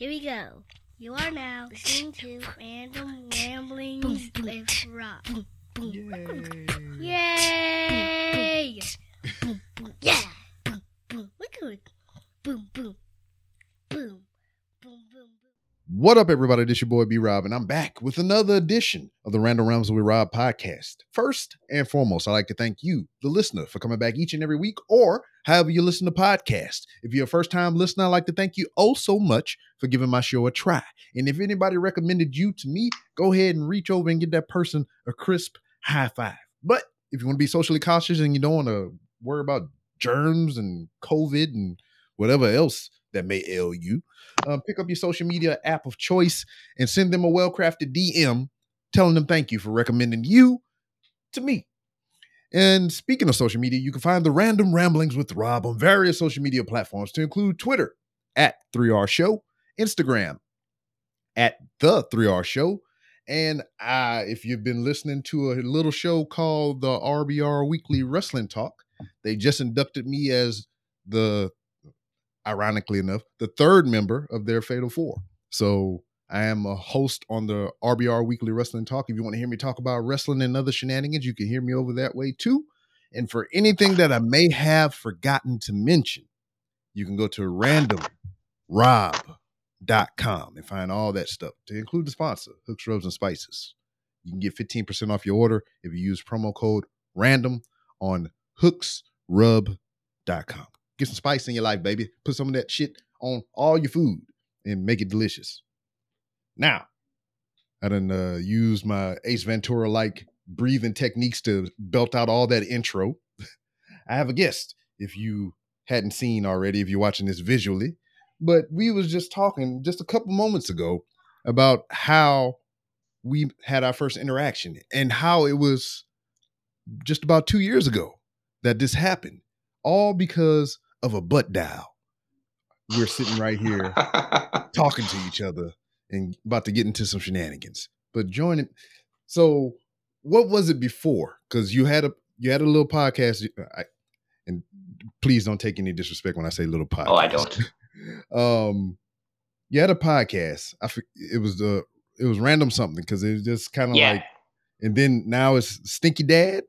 Here we go. You are now listening to Random Ramblings with Rob. Yay! Yeah! Boom, boom. Look at it. Boom. Boom. What up, everybody? This is your boy B Rob, and I'm back with another edition of the Random Ramblings with Rob podcast. First and foremost, I'd like to thank you, the listener, for coming back each and every week, or however you listen to podcasts. If you're a first time listener, I'd like to thank you oh so much for giving my show a try. And if anybody recommended you to me, go ahead and reach over and get that person a crisp high five. But if you want to be socially cautious and you don't want to worry about germs and COVID and whatever else that may ail you, uh, pick up your social media app of choice and send them a well crafted DM telling them thank you for recommending you to me. And speaking of social media, you can find the Random Ramblings with Rob on various social media platforms to include Twitter at 3R Show, Instagram at the 3R Show, and uh, if you've been listening to a little show called the RBR Weekly Wrestling Talk, they just inducted me as the, ironically enough, the third member of their Fatal Four. So I am a host on the RBR Weekly Wrestling Talk. If you want to hear me talk about wrestling and other shenanigans, you can hear me over that way too. And for anything that I may have forgotten to mention, you can go to randomrob.com and find all that stuff to include the sponsor, Hooks, Rubs, and Spices. You can get 15% off your order if you use promo code random on hooksrub.com. Get some spice in your life, baby. Put some of that shit on all your food and make it delicious. Now, I done uh, used my Ace Ventura like breathing techniques to belt out all that intro. I have a guest. If you hadn't seen already, if you're watching this visually, but we was just talking just a couple moments ago about how we had our first interaction and how it was just about two years ago that this happened, all because of a butt dial. We're sitting right here talking to each other and about to get into some shenanigans. But join it. So, what was it before? Because you had a you had a little podcast. I, and please don't take any disrespect when I say little podcast. Oh, I don't. um, you had a podcast. I it was the it was random something because it was just kind of Yeah. like, and then now it's Stinky Dad.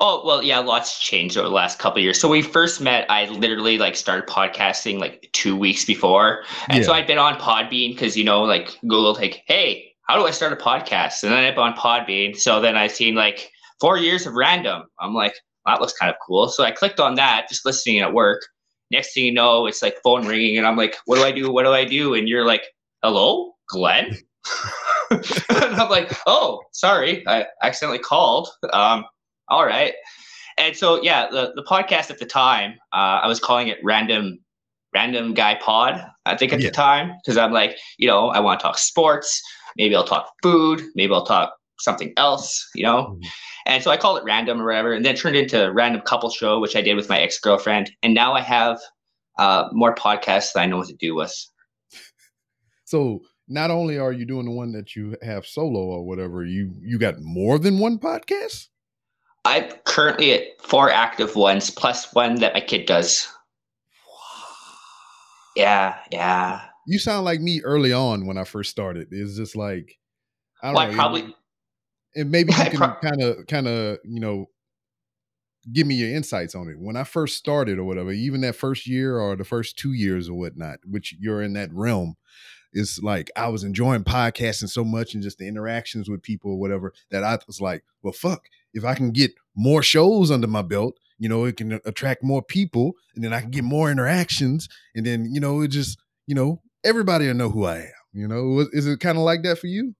Oh well, yeah, lots changed over the last couple of years. So we first met. I literally like started podcasting like two weeks before, and so I'd been on Podbean because you know like Google like, hey, how do I start a podcast? And then I'm on Podbean. So then I seen like four years of random. I'm like, that looks kind of cool. So I clicked on that, just listening at work. Next thing you know, it's like phone ringing, and I'm like, what do I do? What do I do? And you're like, hello, Glenn. and I'm like, oh, sorry, I accidentally called. Um, all right. And so, yeah, the, the podcast at the time, uh, I was calling it Random Random Guy Pod, I think at Yeah. the time, because I'm like, you know, I want to talk sports. Maybe I'll talk food. Maybe I'll talk something else, you know? Mhm. And so I called it Random or whatever, and then turned into Random Couple Show, which I did with my ex girlfriend. And now I have uh, more podcasts that I know what to do with. So not only are you doing the one that you have solo or whatever, you you got more than one podcast. I'm currently at four active ones, plus one that my kid does. Yeah, yeah. You sound like me early on when I first started. It's just like I don't Well, I know. probably and maybe you I can kind of kind of you know give me your insights on it when i first started or whatever even that first year or the first two years or whatnot which you're in that realm it's like i was enjoying podcasting so much and just the interactions with people or whatever that i was like well fuck if i can get more shows under my belt you know it can attract more people and then i can get more interactions and then you know it just you know everybody will know who i am you know is it kind of like that for you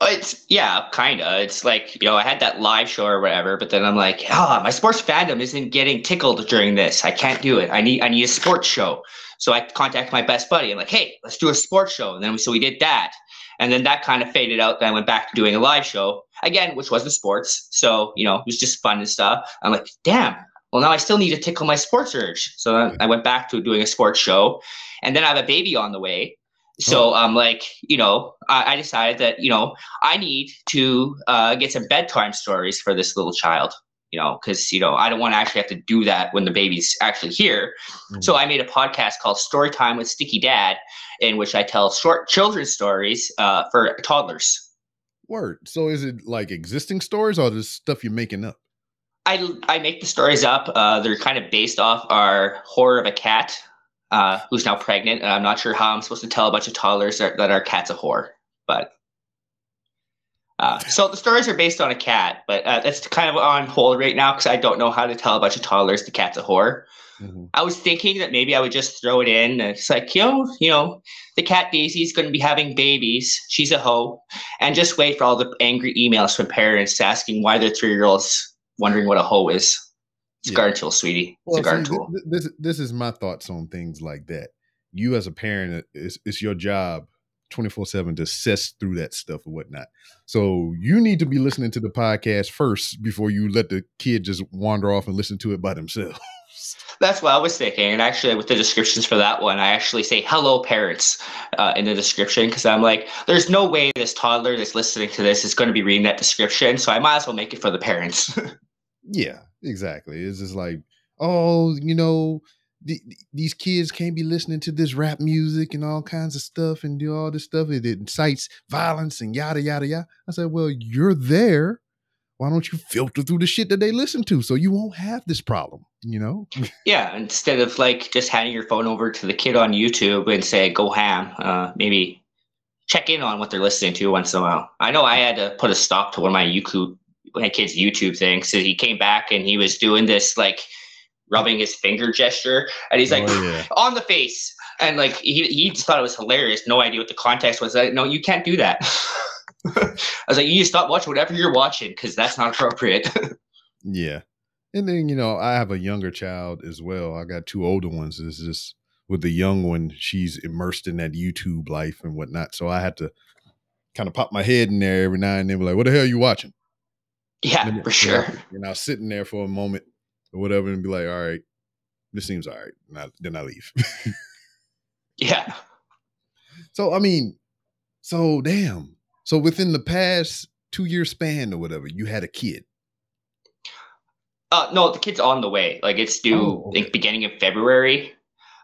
It's yeah, kind of. It's like you know, I had that live show or whatever, but then I'm like, ah, my sports fandom isn't getting tickled during this. I can't do it. I need I need a sports show. So I contact my best buddy. I'm like, hey, let's do a sports show. And then so we did that, and then that kind of faded out. Then I went back to doing a live show again, which was the sports. So you know, it was just fun and stuff. I'm like, damn. Well, now I still need to tickle my sports urge. So then I went back to doing a sports show, and then I have a baby on the way. So I'm like, you know, I, I decided that you know I need to uh, get some bedtime stories for this little child. You know, because you know I don't want to actually have to do that when the baby's actually here. Mm-hmm. So I made a podcast called Story Time with Sticky Dad, in which I tell short children's stories uh, for toddlers. Word. So is it like existing stories or just stuff you're making up? I I make the stories up. Uh, they're kind of based off our horror of a cat uh, who's now pregnant. And I'm not sure how I'm supposed to tell a bunch of toddlers that, that our cat's a whore, but uh, so the stories are based on a cat, but uh, that's kind of on hold right now because I don't know how to tell a bunch of toddlers the cat's a whore. Mm-hmm. I was thinking that maybe I would just throw it in. And it's like, yo, you know, the cat Daisy is going to be having babies. She's a hoe. And just wait for all the angry emails from parents asking why their three year olds wondering what a hoe is. It's yeah. a garden tool, sweetie. It's well, a garden see, tool. This, this is my thoughts on things like that. You as a parent, it's, it's your job 24 7 to assess through that stuff or whatnot. So you need to be listening to the podcast first before you let the kid just wander off and listen to it by themselves. That's what I was thinking. And actually, with the descriptions for that one, I actually say hello, parents, uh, in the description because I'm like, there's no way this toddler that's listening to this is going to be reading that description. So I might as well make it for the parents. yeah, exactly. It's just like, oh, you know, the, these kids can't be listening to this rap music and all kinds of stuff and do all this stuff. It, it incites violence and yada, yada, yada. I said, well, you're there why don't you filter through the shit that they listen to so you won't have this problem you know yeah instead of like just handing your phone over to the kid on youtube and say go ham uh, maybe check in on what they're listening to once in a while i know i had to put a stop to one of my youtube my kid's youtube things so he came back and he was doing this like rubbing his finger gesture and he's like oh, yeah. on the face and like he, he just thought it was hilarious no idea what the context was like no you can't do that I was like, you stop watching whatever you're watching because that's not appropriate. yeah. And then, you know, I have a younger child as well. I got two older ones. It's just with the young one, she's immersed in that YouTube life and whatnot. So I had to kind of pop my head in there every now and then, be like, what the hell are you watching? Yeah, then, for sure. And I was sitting there for a moment or whatever and be like, all right, this seems all right. And I, then I leave. yeah. So, I mean, so damn, so within the past two year span or whatever, you had a kid. Uh, no, the kid's on the way. Like it's due, oh, okay. like beginning of February.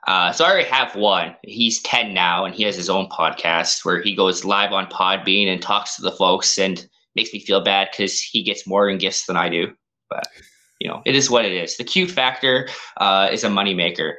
Uh, so I already have one. He's ten now, and he has his own podcast where he goes live on Podbean and talks to the folks, and makes me feel bad because he gets more in gifts than I do. But you know, it is what it is. The cute factor uh, is a moneymaker.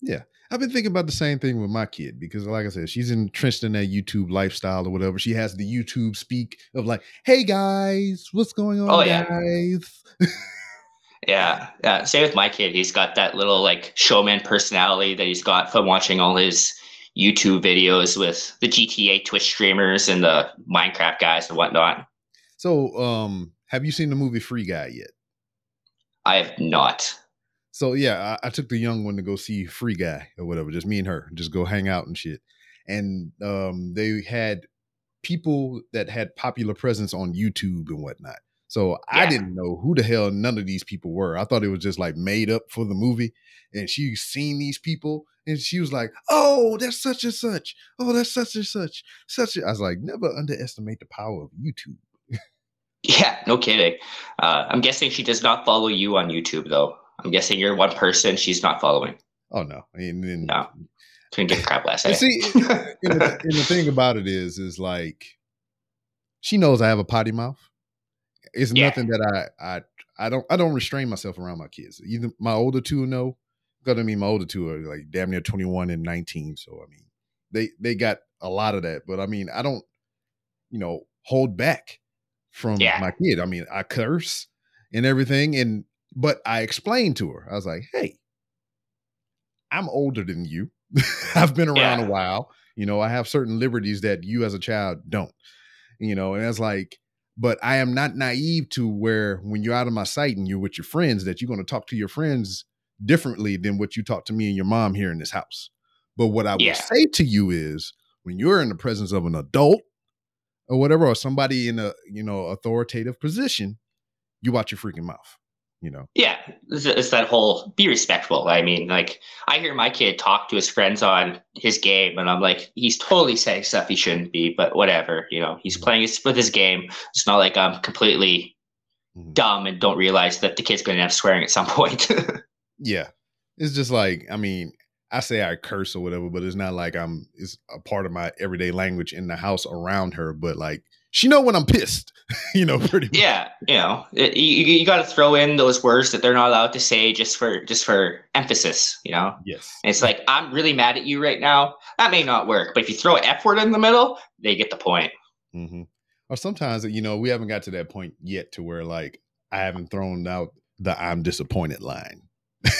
Yeah, I've been thinking about the same thing with my kid because, like I said, she's entrenched in that YouTube lifestyle or whatever. She has the YouTube speak of like, "Hey guys, what's going on, oh, yeah. guys?" yeah, yeah. Same with my kid. He's got that little like showman personality that he's got from watching all his YouTube videos with the GTA Twitch streamers and the Minecraft guys and whatnot. So, um, have you seen the movie Free Guy yet? I have not. So yeah, I, I, took the young one to go see Free Guy or whatever, just me and her, just go hang out and shit. And um, they had people that had popular presence on YouTube and whatnot. So yeah. I didn't know who the hell none of these people were. I thought it was just like made up for the movie. And she seen these people and she was like, "Oh, that's such and such. Oh, that's such and such. Such." A-. I was like, "Never underestimate the power of YouTube." Yeah, no kidding. Uh, I'm guessing she does not follow you on YouTube though. I'm guessing you're one person she's not following. Oh no, I mean, no, couldn't give crap last night. See, and the, and the thing about it is, is like she knows I have a potty mouth. It's yeah. nothing that I I I don't I don't restrain myself around my kids. Even my older two know. Because I mean, my older two are like damn near 21 and 19. So I mean, they they got a lot of that. But I mean, I don't, you know, hold back from yeah. my kid. I mean, I curse and everything, and but I explained to her, I was like, hey, I'm older than you. I've been around yeah. a while. You know, I have certain liberties that you as a child don't. You know, and it's like, but I am not naive to where when you're out of my sight and you're with your friends, that you're going to talk to your friends differently than what you talk to me and your mom here in this house. But what I yeah. will say to you is when you're in the presence of an adult or whatever, or somebody in a, you know, authoritative position, you watch your freaking mouth you know yeah it's, it's, that whole be respectful i mean like i hear my kid talk to his friends on his game and i'm like he's totally saying stuff he shouldn't be but whatever you know he's mm-hmm. playing his, with his game it's not like i'm completely Mhm. dumb and don't realize that the kid's going to end up swearing at some point. Yeah. It's just like, I mean, I say I curse or whatever, but it's not like I'm it's a part of my everyday language in the house around her, but like she know when I'm pissed, you know, pretty much. yeah, you know, it, you, you got to throw in those words that they're not allowed to say just for just for emphasis. You know, Yes. and it's like I'm really mad at you right now. That may not work, but if you throw an F word in the middle, they get the point. hmm Or sometimes, you know, we haven't got to that point yet to where like I haven't thrown out the I'm disappointed line.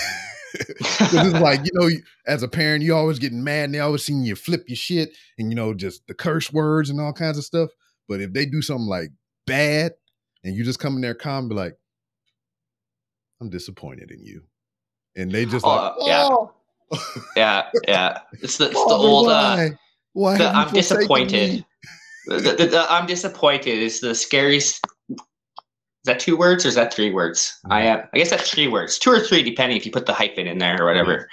it's like, you know, as a parent, you always getting mad and they always seeing you flip your shit and, you know, just the curse words and all kinds of stuff. But if they do something like bad and you just come in there calm and be like, I'm disappointed in you. And they just like, Oh, yeah. "Oh, yeah, yeah. It's the, it's the old. Uh, why? Why the I'm disappointed. me?" The, the, the I'm disappointed is the scariest. Is that two words or is that three words? I am. I guess that's three words, two or three, depending if you put the hyphen in there or whatever.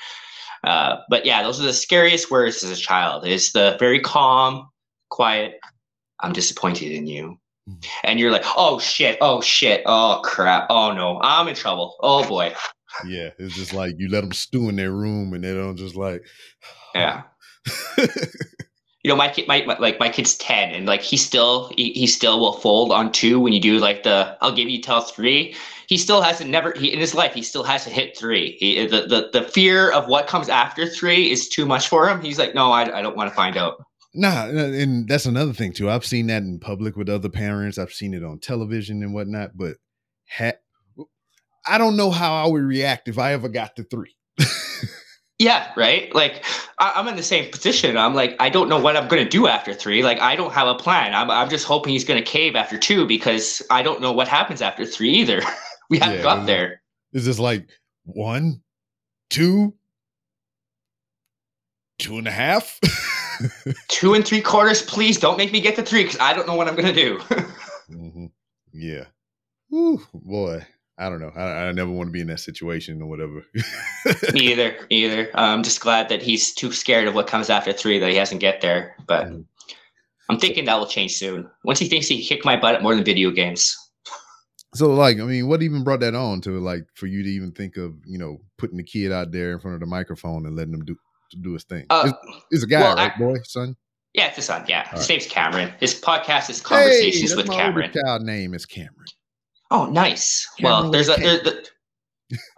Uh, but yeah, those are the scariest words as a child. Is the very calm, quiet. I'm disappointed in you, Mhm. and you're like, oh shit, oh shit, oh crap, oh no, I'm in trouble. Oh boy, Yeah, it's just like you let them stew in their room and they don't just like, yeah. you know my kid my, my like my kid's 10 and like he still he, he still will fold on two when you do like the i'll give you till three he still hasn't never he, in his life he still has to hit three he, the, the the fear of what comes after three is too much for him he's like no i, I don't want to find out Nah, and that's another thing too. I've seen that in public with other parents. I've seen it on television and whatnot. But ha- I don't know how I would react if I ever got to three. yeah right like I, i'm in the same position. I'm like i don't know what i'm going to do after three. Like i don't have a plan. I'm, I'm just hoping he's going to cave after two because i don't know what happens after three either. We haven't Yeah, got there. It's just like one, two, two and a half. two and three quarters please don't make me get to three because i don't know what i'm going to do. Mhm. Yeah. Whew, boy, I don't know. I, I never want to be in that situation or whatever. Me either. Me either. I'm just glad that he's too scared of what comes after three that he hasn't get there. But Mhm. I'm thinking that will change soon. Once he thinks he can kick my butt more than video games. So, like, I mean, what even brought that on to like for you to even think of, you know, putting the kid out there in front of the microphone and letting him do to do his thing? Uh, it's, it's a guy, well, right, I- boy, son? Yeah, it's his son. Yeah, his Alright. name's Cameron. His podcast is Hey, Conversations that's with Cameron. child name is Cameron. Oh, nice. Well, there's a. there, the,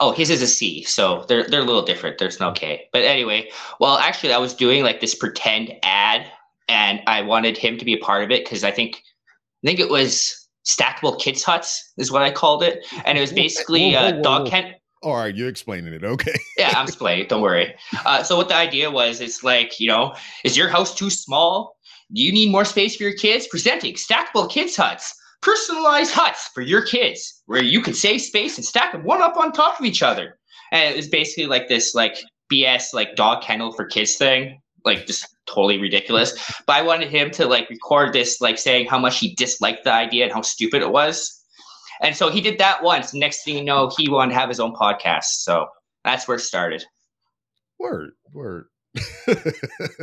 oh, his is a C, so they're they're a little different. There's no K. But anyway, well, actually, I was doing like this pretend ad, and I wanted him to be a part of it because I think I think it was stackable kids huts is what I called it, and it was Whoa, basically whoa, uh, whoa, dog whoa. kennel. All right, you're explaining it. Okay. yeah, I'm explaining. Don't worry. Uh, so what the idea was, it's like you know, is your house too small? Do you need more space for your kids? Presenting stackable kids huts, personalized huts for your kids, where you can save space and stack them one up on top of each other. And it was basically like this, like BS, like dog kennel for kids thing, like just totally ridiculous. But I wanted him to like record this, like saying how much he disliked the idea and how stupid it was. And so he did that once. Next thing you know, he wanted to have his own podcast. So that's where it started. Word, word.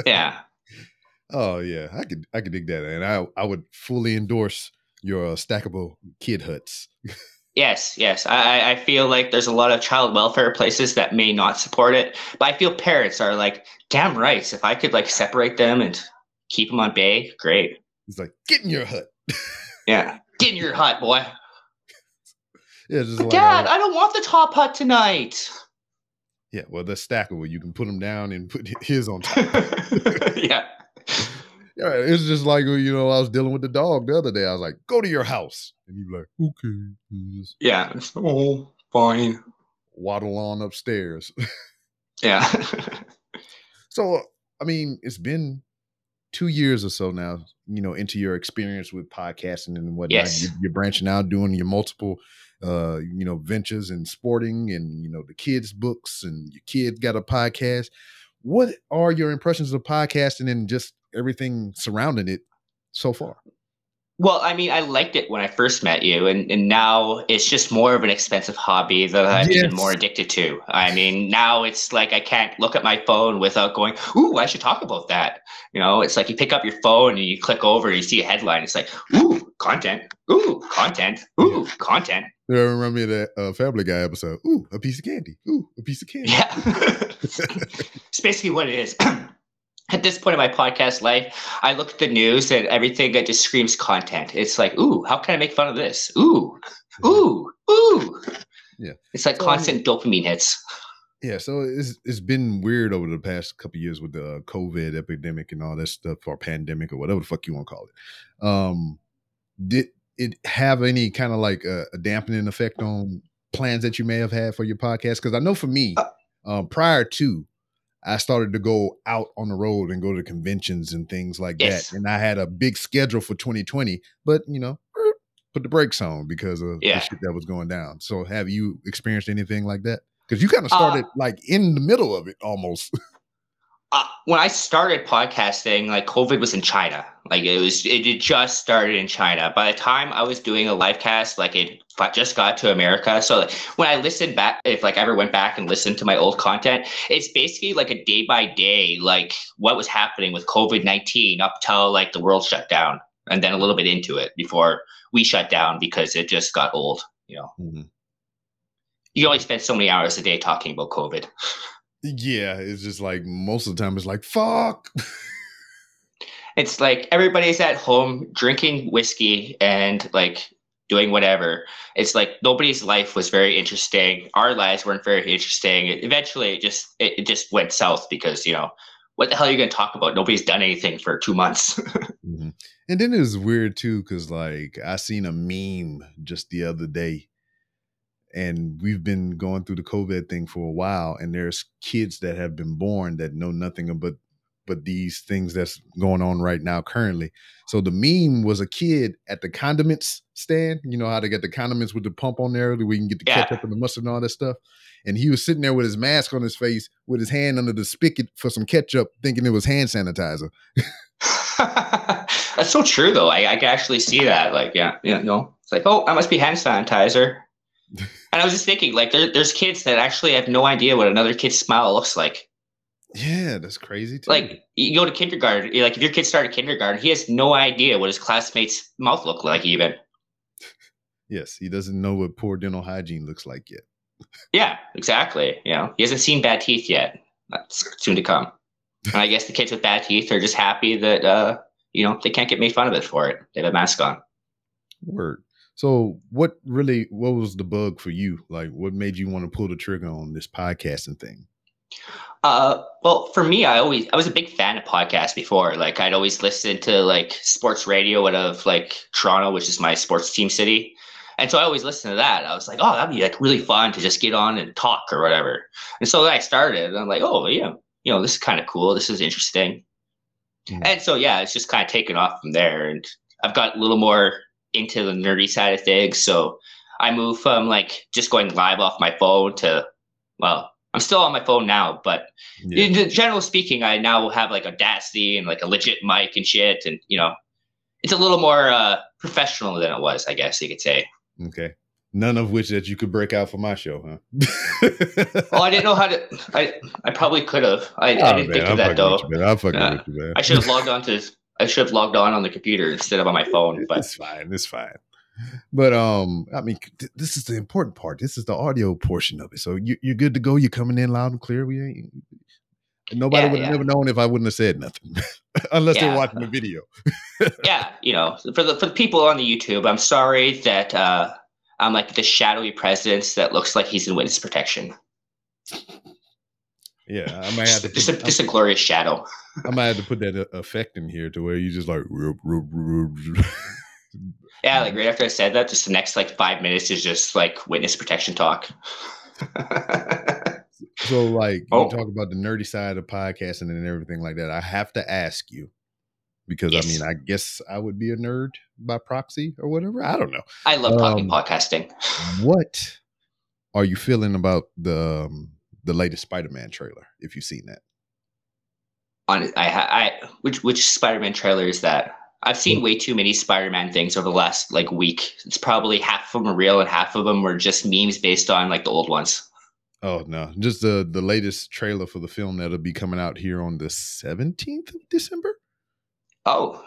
Yeah. oh yeah, I could I could dig that, and I I would fully endorse your stackable kid huts. Yes, yes. I, I- feel like there's a lot of child welfare places that may not support it, but I feel parents are like, damn right. If I could like separate them and keep them on bay, great. He's like get in your hut. Yeah. Get in your hut, boy. Yeah, just like Dad, uh, I don't want the top hut tonight. yeah. Well, they're stackable. You can put them down and put his on top. yeah. Yeah, it's just like uh, you know, I was dealing with the dog the other day. I was like, "Go to your house," and he'd be like, "Okay," just Yeah. It's- Oh, fine. waddle on upstairs. Yeah. so, I mean, it's been two years or so now. You know, into your experience with podcasting and whatnot. Yes. You, you're branching out, doing your multiple, uh, you know, ventures in sporting, and you know, the kids' books, and your kid got a podcast. What are your impressions of podcasting and just everything surrounding it so far? Well, I mean, I liked it when I first met you, and, and now it's just more of an expensive hobby that I'm Yes. even more addicted to. I mean, now it's like I can't look at my phone without going, "Ooh, I should talk about that." You know, it's like you pick up your phone and you click over and you see a headline. It's like, "Ooh, content! Ooh, content! Ooh, content!" That remind me of that uh, Family Guy episode. Ooh, a piece of candy. Ooh, a piece of candy. Yeah, it's basically what it is. At this point in my podcast life, I look at the news and everything that just screams content. It's like, ooh, how can I make fun of this? Ooh, ooh, ooh. Yeah. It's like So, constant dopamine hits. Yeah, so it's it's been weird over the past couple years with the uh, COVID epidemic and all that stuff, or pandemic, or whatever the fuck you want to call it. Um, did it have any kind of like a, a dampening effect on plans that you may have had for your podcast? Because I know for me, Uh um, prior to, I started to go out on the road and go to conventions and things like Yes. that, and I had a big schedule for 2020, but you know. Put the brakes on because of Yeah. the shit that was going down. So, have you experienced anything like that? Because you kind of Uh, started like in the middle of it almost. Uh, when I started podcasting, like COVID was in China. Like it was, it just started in China. By the time I was doing a live cast, like it just got to America. So like, when I listened back, if like I ever went back and listened to my old content, it's basically like a day by day, like what was happening with COVID nineteen up till like the world shut down, and then a little bit into it before we shut down because it just got old. You know, Mhm. you only spend so many hours a day talking about COVID. Yeah, it's just like most of the time it's like fuck. it's like everybody's at home drinking whiskey and like doing whatever. It's like nobody's life was very interesting. Our lives weren't very interesting. Eventually, it just it, it just went south because you know what the hell are you going to talk about? Nobody's done anything for two months. Mhm. And then it was weird too, because like I seen a meme just the other day, and we've been going through the COVID thing for a while, and there's kids that have been born that know nothing about but these things that's going on right now currently. So the meme was a kid at the condiments stand. You know how they get the condiments with the pump on there, that we can get the Yeah. ketchup and the mustard and all that stuff. And he was sitting there with his mask on his face, with his hand under the spigot for some ketchup, thinking it was hand sanitizer. That's so true, though. I, I can actually see that. Like, yeah, yeah, no, it's like, oh, I must be hand sanitizer. and I was just thinking, like, there, there's kids that actually have no idea what another kid's smile looks like. Yeah, that's crazy too. Like, you go to kindergarten, like, if your kid started kindergarten, he has no idea what his classmates' mouth look like, even. Yes, he doesn't know what poor dental hygiene looks like yet. Yeah, exactly. You know, he hasn't seen bad teeth yet. That's soon to come. And I guess the kids with bad teeth are just happy that uh, you know, they can't get made fun of it for it. They have a mask on. Word. So, what really, what was the bug for you? Like, what made you want to pull the trigger on this podcasting thing? Uh, well, for me, I always I was a big fan of podcasts before. Like, I'd always listen to like sports radio out of like Toronto, which is my sports team city. And so I always listened to that. I was like, oh, that'd be like really fun to just get on and talk or whatever. And so I started. And I'm like, oh yeah, you know, this is kind of cool. This is interesting. Mhm. And so yeah, it's just kind of taken off from there. And I've got a little more into the nerdy side of things. So I moved from like just going live off my phone to well, I'm still on my phone now, but Yeah. in general speaking, I now have like Audacity and like a legit mic and shit, and you know, it's a little more uh, professional than it was, I guess you could say. Okay. None of which that you could break out for my show, huh? Oh, I didn't know how to. I I probably could have. I, I Oh, didn't man, think I'm that though. you, man. I'm fucking Yeah. with you, man. I should have logged on to. I should have logged on on the computer instead of on my phone. But it's fine. It's fine. But um, I mean, th- this is the important part. This is the audio portion of it. So you, you're good to go. You're coming in loud and clear. We ain't. Nobody Yeah, would have yeah. never known if I wouldn't have said nothing, unless they're watching the video. yeah, you know, for the for the people on the YouTube, I'm sorry that uh, I'm like the shadowy presence that looks like he's in witness protection. Yeah, I might have to. just, a, just a glorious shadow. I might have to put that uh, effect in here to where you just like. Yeah, like right after I said that, just the next like five minutes is just like witness protection talk. So, like, Oh. you talk about the nerdy side of podcasting and everything like that. I have to ask you because Yes. I mean, I guess I would be a nerd by proxy or whatever. I don't know. I love talking Um, podcasting. What are you feeling about the um, the latest Spider-Man trailer? If you've seen that, On I, I which which Spider-Man trailer is that? I've seen hmm. way too many Spider-Man things over the last like week. It's probably half of them are real and half of them were just memes based on like the old ones. Oh no, just the the latest trailer for the film that'll be coming out here on the seventeenth of December. Oh,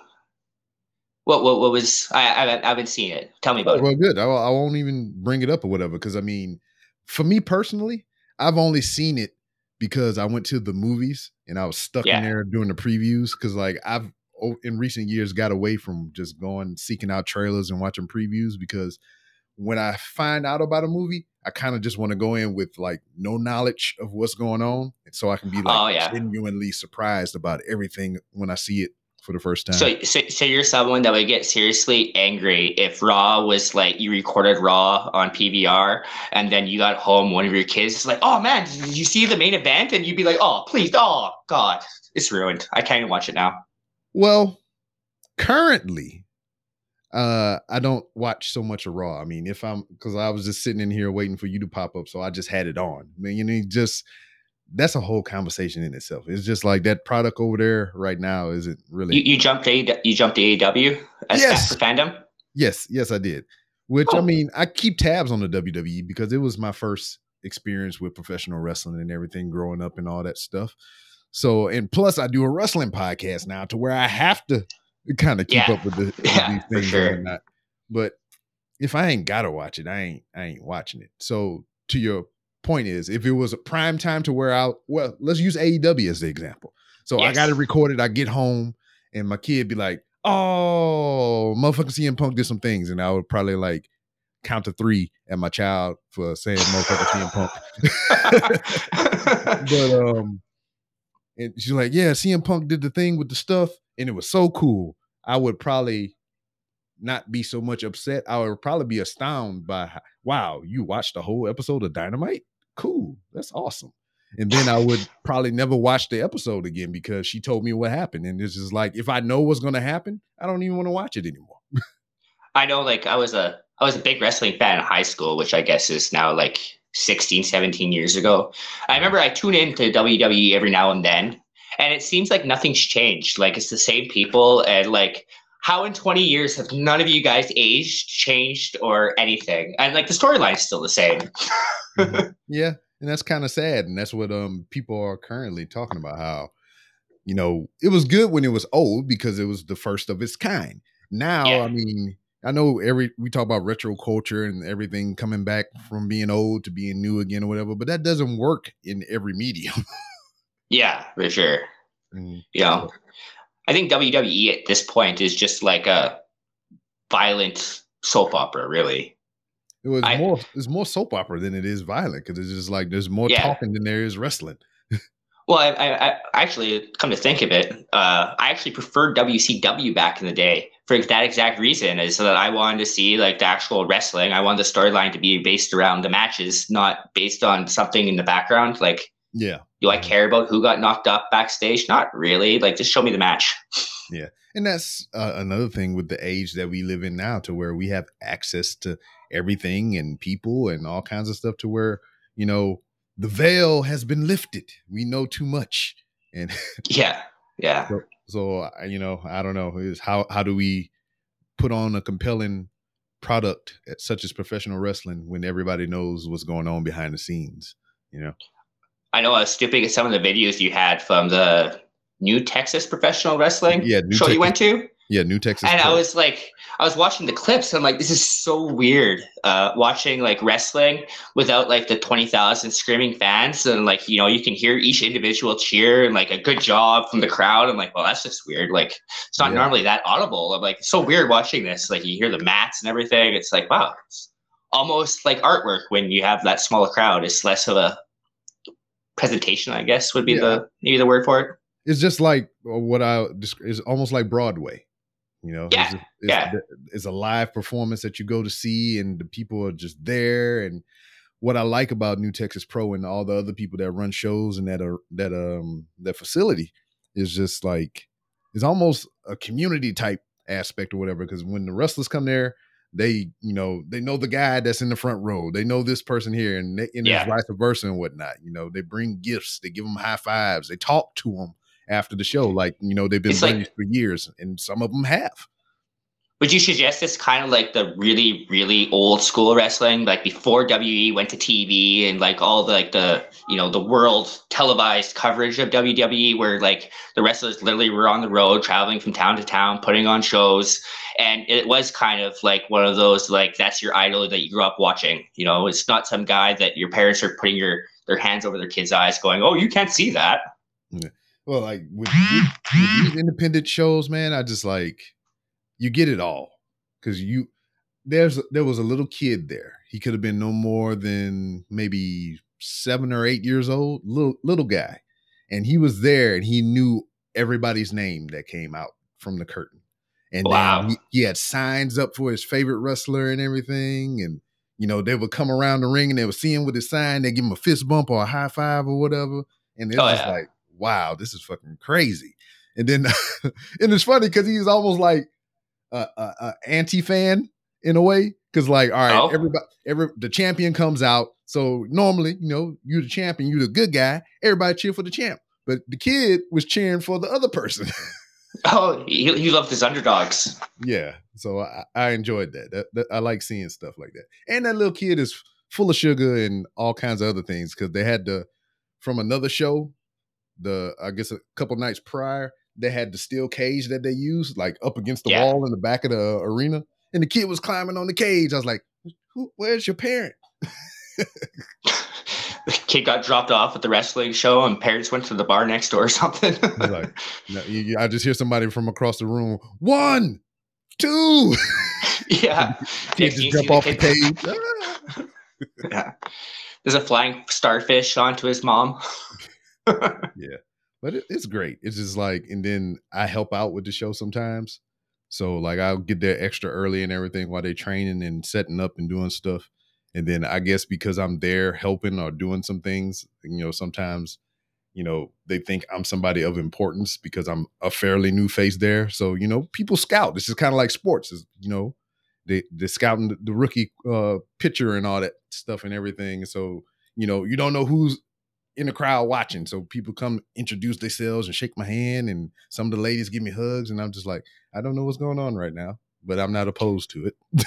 what what what was I I, I haven't seen it. Tell me about well, it. Well, good. I, I won't even bring it up or whatever because I mean, for me personally, I've only seen it because I went to the movies and I was stuck Yeah. in there doing the previews because like I've oh, in recent years got away from just going seeking out trailers and watching previews because when I find out about a movie, I kind of just want to go in with like no knowledge of what's going on, and so I can be like Oh, yeah. genuinely surprised about everything when I see it for the first time. So, so, so you're someone that would get seriously angry if Raw was like you recorded Raw on PVR and then you got home, one of your kids is like, "Oh man, did you see the main event?" And you'd be like, "Oh please, oh god, it's ruined. I can't even watch it now." Well, currently, uh, I don't watch so much of Raw. I mean, if I'm because I was just sitting in here waiting for you to pop up, so I just had it on. I mean, you know, just that's a whole conversation in itself. It's just like that product over there right now isn't really. You, you jumped the a you jumped the AEW as Yes. fandom. yes, yes, I did. Which I Oh. mean, I keep tabs on the WWE because it was my first experience with professional wrestling and everything growing up and all that stuff. So, and plus, I do a wrestling podcast now to where I have to kind of keep Yeah. up with, the, with Yeah, these things sure. and whatnot. But if I ain't gotta watch it, I ain't I ain't watching it. So, to your point is, if it was a prime time to where I well, let's use AEW as the example. So I Yes. got it recorded. I get home and my kid be like, "Oh, motherfucking CM Punk did some things," and I would probably like count to three at my child for saying motherfucking CM Punk. but um, and she's like, "Yeah, CM Punk did the thing with the stuff, and it was so cool." I would probably not be so much upset. I would probably be astounded by, "Wow, you watched the whole episode of Dynamite? Cool, that's awesome." And then I would probably never watch the episode again because she told me what happened. And it's just like, if I know what's going to happen, I don't even want to watch it anymore. I know like I was a I was a big wrestling fan in high school, which I guess is now like 16, 17 years ago. I remember I tune into WWE every now and then, and it seems like nothing's changed. Like it's the same people and like how in 20 years have none of you guys aged, changed, or anything? And like the storyline's still the same. yeah, and that's kind of sad, and that's what um people are currently talking about. How you know it was good when it was old because it was the first of its kind. Now, Yeah. I mean, I know every we talk about retro culture and everything coming back from being old to being new again or whatever, but that doesn't work in every medium. yeah, for sure. Mm. You know, I think WWE at this point is just like a violent soap opera, really. It was I- more it's more soap opera than it is violent because it's just like there's more Yeah. talking than there is wrestling. Well, I, I, I actually come to think of it, uh, I actually preferred WCW back in the day for that exact reason, is that I wanted to see like the actual wrestling. I wanted the storyline to be based around the matches, not based on something in the background. Like, Yeah. do I care about who got knocked up backstage? Not really. Like, just show me the match. Yeah. And that's uh, another thing with the age that we live in now, to where we have access to everything and people and all kinds of stuff, to where you know the veil has been lifted. We know too much, and Yeah, yeah. so, so you know, I don't know is how how do we put on a compelling product such as professional wrestling when everybody knows what's going on behind the scenes? You know, I know I was skipping at some of the videos you had from the New Texas Professional Wrestling Yeah, New show Texas- you went to. yeah, New Texas. and I was like, I was watching the clips. And I'm like, this is so weird. Uh, watching like wrestling without like the twenty thousand screaming fans, and like you know, you can hear each individual cheer and like a good job from the crowd. I'm like, well, that's just weird. Like, it's not Yeah. normally that audible. I'm like, it's so weird watching this. Like, you hear the mats and everything. It's like, wow, it's almost like artwork when you have that smaller crowd. It's less of a presentation, I guess, would be Yeah. the maybe the word for it. it's just like uh, what I is almost like Broadway. You know, Yeah, it's, it's, yeah. it's a live performance that you go to see, and the people are just there. And what I like about New Texas Pro and all the other people that run shows and that are that um that facility is just like it's almost a community type aspect or whatever. Because when the wrestlers come there, they you know they know the guy that's in the front row. They know this person here, and they, and Yeah. it's vice versa and whatnot. You know, they bring gifts, they give them high fives, they talk to them after the show. Like you know, they've been It's like- for years, and some of them have. Would you suggest this kind of like the really, really old school wrestling, like before WE went to TV and like all the like the you know the world televised coverage of WWE, where like the wrestlers literally were on the road, traveling from town to town, putting on shows, and it was kind of like one of those like that's your idol that you grew up watching. You know, it's not some guy that your parents are putting your their hands over their kids' eyes, going, "Oh, you can't see that." Well, like with, with, with these independent shows, man, I just like you get it all because you there's there was a little kid there. He could have been no more than maybe seven or eight years old, little little guy, and he was there and he knew everybody's name that came out from the curtain. And Wow. he, he had signs up for his favorite wrestler and everything, and you know they would come around the ring and they would see him with his sign. They give him a fist bump or a high five or whatever, and it's Oh, just yeah. like, wow, this is fucking crazy. And then, and it's funny because he's almost like a, a, a anti fan in a way, because like, all right, Oh. everybody, every the champion comes out. So normally, you know, you're the champion, you're the good guy. Everybody cheer for the champ, but the kid was cheering for the other person. Oh, he, he loved his underdogs. yeah, so I, I enjoyed that. That, that. I like seeing stuff like that. And that little kid is full of sugar and all kinds of other things because they had the from another show, the I guess a couple nights prior, they had the steel cage that they used like up against the Yeah. wall in the back of the arena, and the kid was climbing on the cage. I was like, Who, "Where's your parent?" the kid got dropped off at the wrestling show, and parents went to the bar next door or something. Like, no, you- you- I just hear somebody from across the room. One, two. yeah, Kid just jump off the kid- cage. Ah. yeah. There's a flying starfish onto his mom. But it, it's great. It's just like, and then I help out with the show sometimes. So like I'll get there extra early and everything while they're training and setting up and doing stuff. And then I guess because I'm there helping or doing some things, you know, sometimes, you know, they think I'm somebody of importance because I'm a fairly new face there. So, you know, people scout. This is kind of like sports, is you know, they they're scouting the, the rookie uh pitcher and all that stuff and everything. So, you know, you don't know who's in the crowd watching. So people come introduce themselves and shake my hand, and some of the ladies give me hugs, and I'm just like, I don't know what's going on right now, but I'm not opposed to it.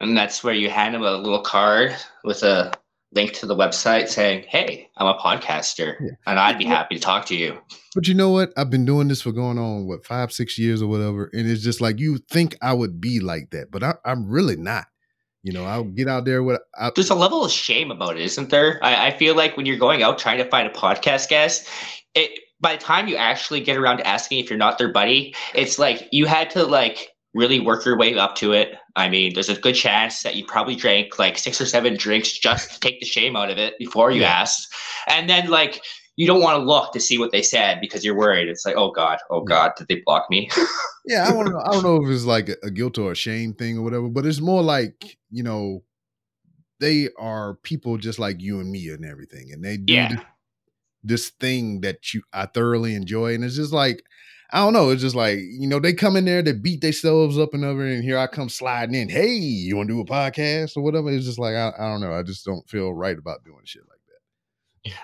And that's where you hand them a little card with a link to the website saying, Hey, I'm a podcaster Yeah. and I'd be happy to talk to you. But you know what? I've been doing this for going on what five, six years or whatever, and it's just like you think I would be like that, but I, I'm really not. You know, I'll get out there with. I, There's a level of shame about it, isn't there? I, I feel like when you're going out trying to find a podcast guest, it by the time you actually get around to asking if you're not their buddy, it's like you had to like really work your way up to it. I mean, there's a good chance that you probably drank like six or seven drinks just to take the shame out of it before you Yeah. asked. And then like you don't want to look to see what they said because you're worried. It's like, oh God, oh God, did they block me? yeah, I don't know. I don't know if it's like a, guilt or a shame thing or whatever, but it's more like you know, they are people just like you and me and everything, and they do Yeah. this, this thing that you I thoroughly enjoy, and it's just like I don't know. It's just like you know they come in there, they beat themselves up and over, and here I come sliding in. Hey, you want to do a podcast or whatever? It's just like I, I don't know. I just don't feel right about doing shit like that.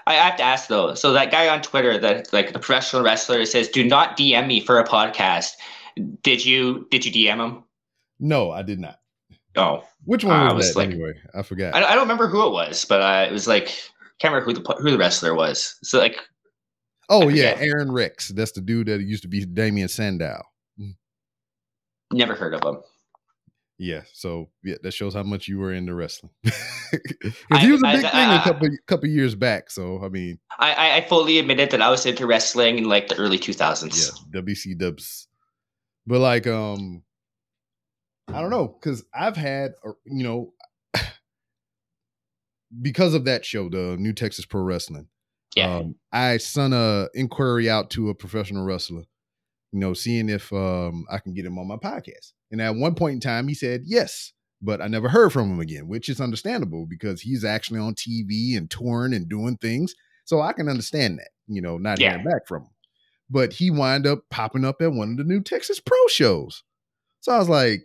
I have to ask though. So that guy on Twitter, that like the professional wrestler, says, "Do not DM me for a podcast." Did you did you DM him? No, I did not. Oh, Which one I was, was that like- anyway? I forgot. I, I don't remember who it was, but uh, it was like can't remember who the who the wrestler was. So like, oh yeah. Aron Rex. That's the dude that used to be Damien Sandow. never heard of him. Yeah, so yeah, that shows how much you were into wrestling. 'Cause I- he was a big thing I- a couple couple years back. So I mean, I, I, I fully admitted that I was into wrestling in like the early two thousands. yeah. WC Dubs. But like, um, I don't know, because I've had, uh, you know, because of that show, the New Texas Pro Wrestling. Yeah. Um, I sent a inquiry out to a professional wrestler, you know, seeing if um I can get him on my podcast. And at one point in time, he said yes, but I never heard from him again, which is understandable because he's actually on TV and touring and doing things. So I can understand that, you know, not Yeah. hearing back from him. But he wind up popping up at one of the new Texas Pro shows. So I was like,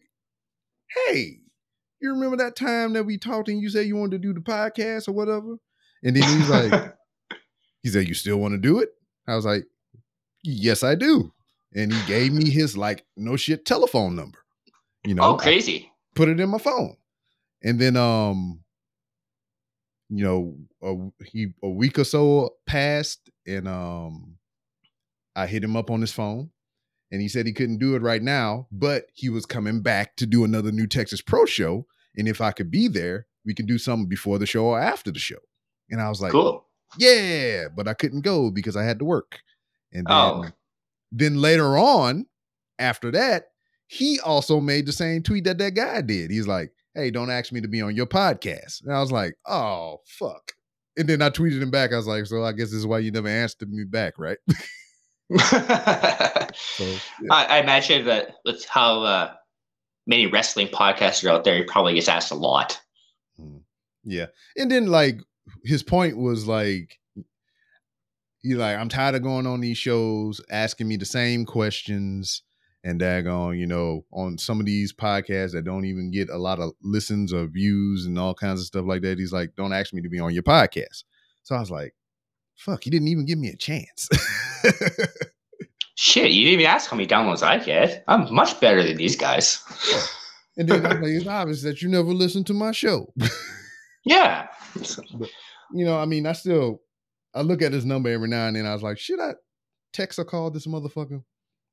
hey, you remember that time that we talked and you said you wanted to do the podcast or whatever? And then he's like, he said, You still want to do it? I was like, Yes, I do. And he gave me his like no shit telephone number. You know, oh, I crazy. put it in my phone. And then um you know, a, he a week or so passed and um I hit him up on his phone and he said he couldn't do it right now, but he was coming back to do another New Texas Pro show and if I could be there, we could do something before the show or after the show. And I was like, cool. yeah, but I couldn't go because I had to work. And then, Oh. Then later on, after that, he also made the same tweet that that guy did. He's like, "Hey, don't ask me to be on your podcast." And I was like, "Oh fuck!" And then I tweeted him back. I was like, "So I guess this is why you never answered me back, right?" I, So yeah. I imagine that that's how uh, many wrestling podcasts are out there, he probably gets asked a lot. Yeah. And then like his point was like he like, I'm tired of going on these shows asking me the same questions and daggone, you know, on some of these podcasts that don't even get a lot of listens or views and all kinds of stuff like that. He's like, Don't ask me to be on your podcast. So I was like, fuck, he didn't even give me a chance. Shit, you didn't even ask how many downloads I get. I'm much better than these guys. and then like, it's obvious that you never listen to my show. Yeah. you know, I mean, I still I look at his number every now and then. I was like, should I text or call this motherfucker?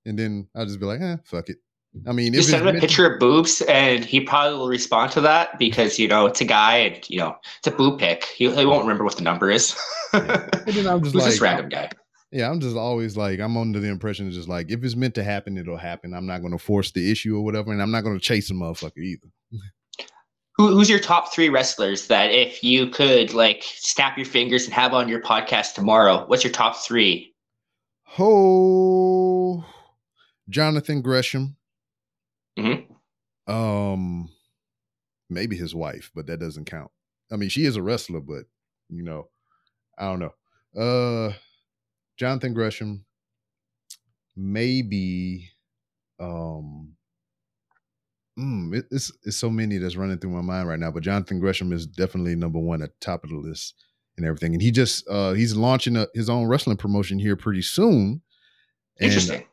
And then I'll just be like, eh, fuck it. I mean, Just if send him a picture of boobs, and he probably will respond to that because you know it's a guy, and you know it's a boob pic. He, he won't remember what the number is. and then I'm just Who's like, this random guy? yeah, I'm just always like, I'm under the impression just like, if it's meant to happen, it'll happen. I'm not going to force the issue or whatever, and I'm not going to chase a motherfucker either. Who, who's your top three wrestlers that if you could like snap your fingers and have on your podcast tomorrow? What's your top three? Oh, Jonathan Gresham. Mhm. Um, maybe his wife, but that doesn't count. I mean, she is a wrestler, but you know, I don't know. Uh, Jonathan Gresham. Maybe. Um. Mm, it, it's it's so many that's running through my mind right now, but Jonathan Gresham is definitely number one at the top of the list and everything. And he just uh he's launching a, his own wrestling promotion here pretty soon. And Interesting.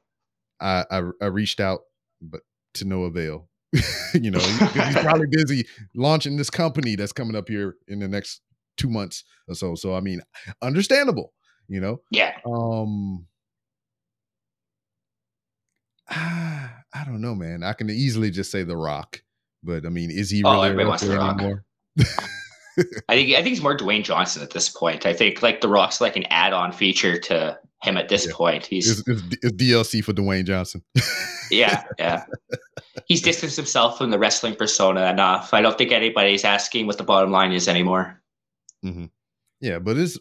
I, I I reached out, but to no avail. you know, he- he's probably busy launching this company that's coming up here in the next two months or so. So I mean, understandable. You know, Yeah. um, I don't know, man. I can easily just say The Rock, but I mean, is he Oh, really a everybody wants The Rock. anymore? I think I think he's more Dwayne Johnson at this point. I think like The Rock's like an add-on feature to him at this Yeah. point. He's It's, it's, it's DLC for Dwayne Johnson. yeah, yeah. He's distanced himself from the wrestling persona enough. I don't think anybody's asking what the bottom line is anymore. Mm-hmm. yeah, but it's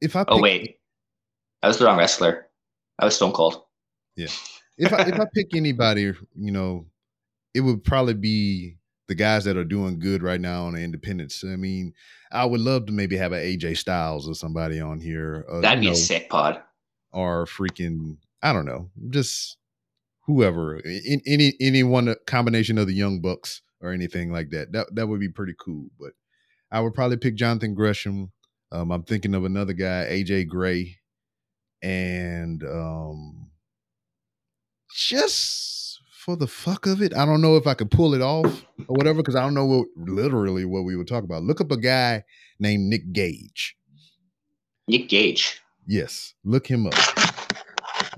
if I Oh wait, I was the wrong wrestler. I was Stone Cold. If I if I pick anybody, you know, it would probably be the guys that are doing good right now on the independents. I mean, I would love to maybe have an AJ Styles or somebody on here. Uh, That'd be know, a sick pod. or freaking I don't know, just whoever, in, any any one combination of the young bucks or anything like that. That that would be pretty cool. But I would probably pick Jonathan Gresham. Um, I'm thinking of another guy, AJ Gray, and um, just for the fuck of it, I don't know if I could pull it off or whatever because I don't know what literally what we would talk about. Look up a guy named Nick Gage. Nick Gage. Yes, look him up.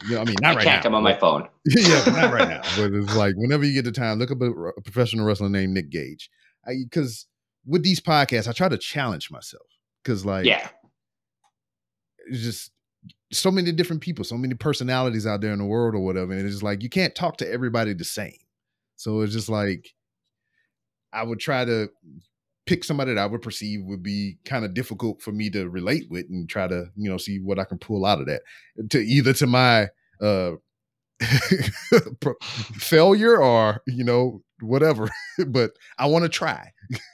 Yeah, I mean, I not right can't now. come on my phone. yeah, not right now. But it's like whenever you get the time, look up a, a professional wrestler named Nick Gage. Because with these podcasts, I try to challenge myself. Because like, Yeah. it's just so many different people, so many personalities out there in the world or whatever. And it's just like you can't talk to everybody the same. So it's just like I would try to pick somebody that I would perceive would be kind of difficult for me to relate with and try to, you know, see what I can pull out of that. To either to my uh failure or, you know, whatever. but I want to try.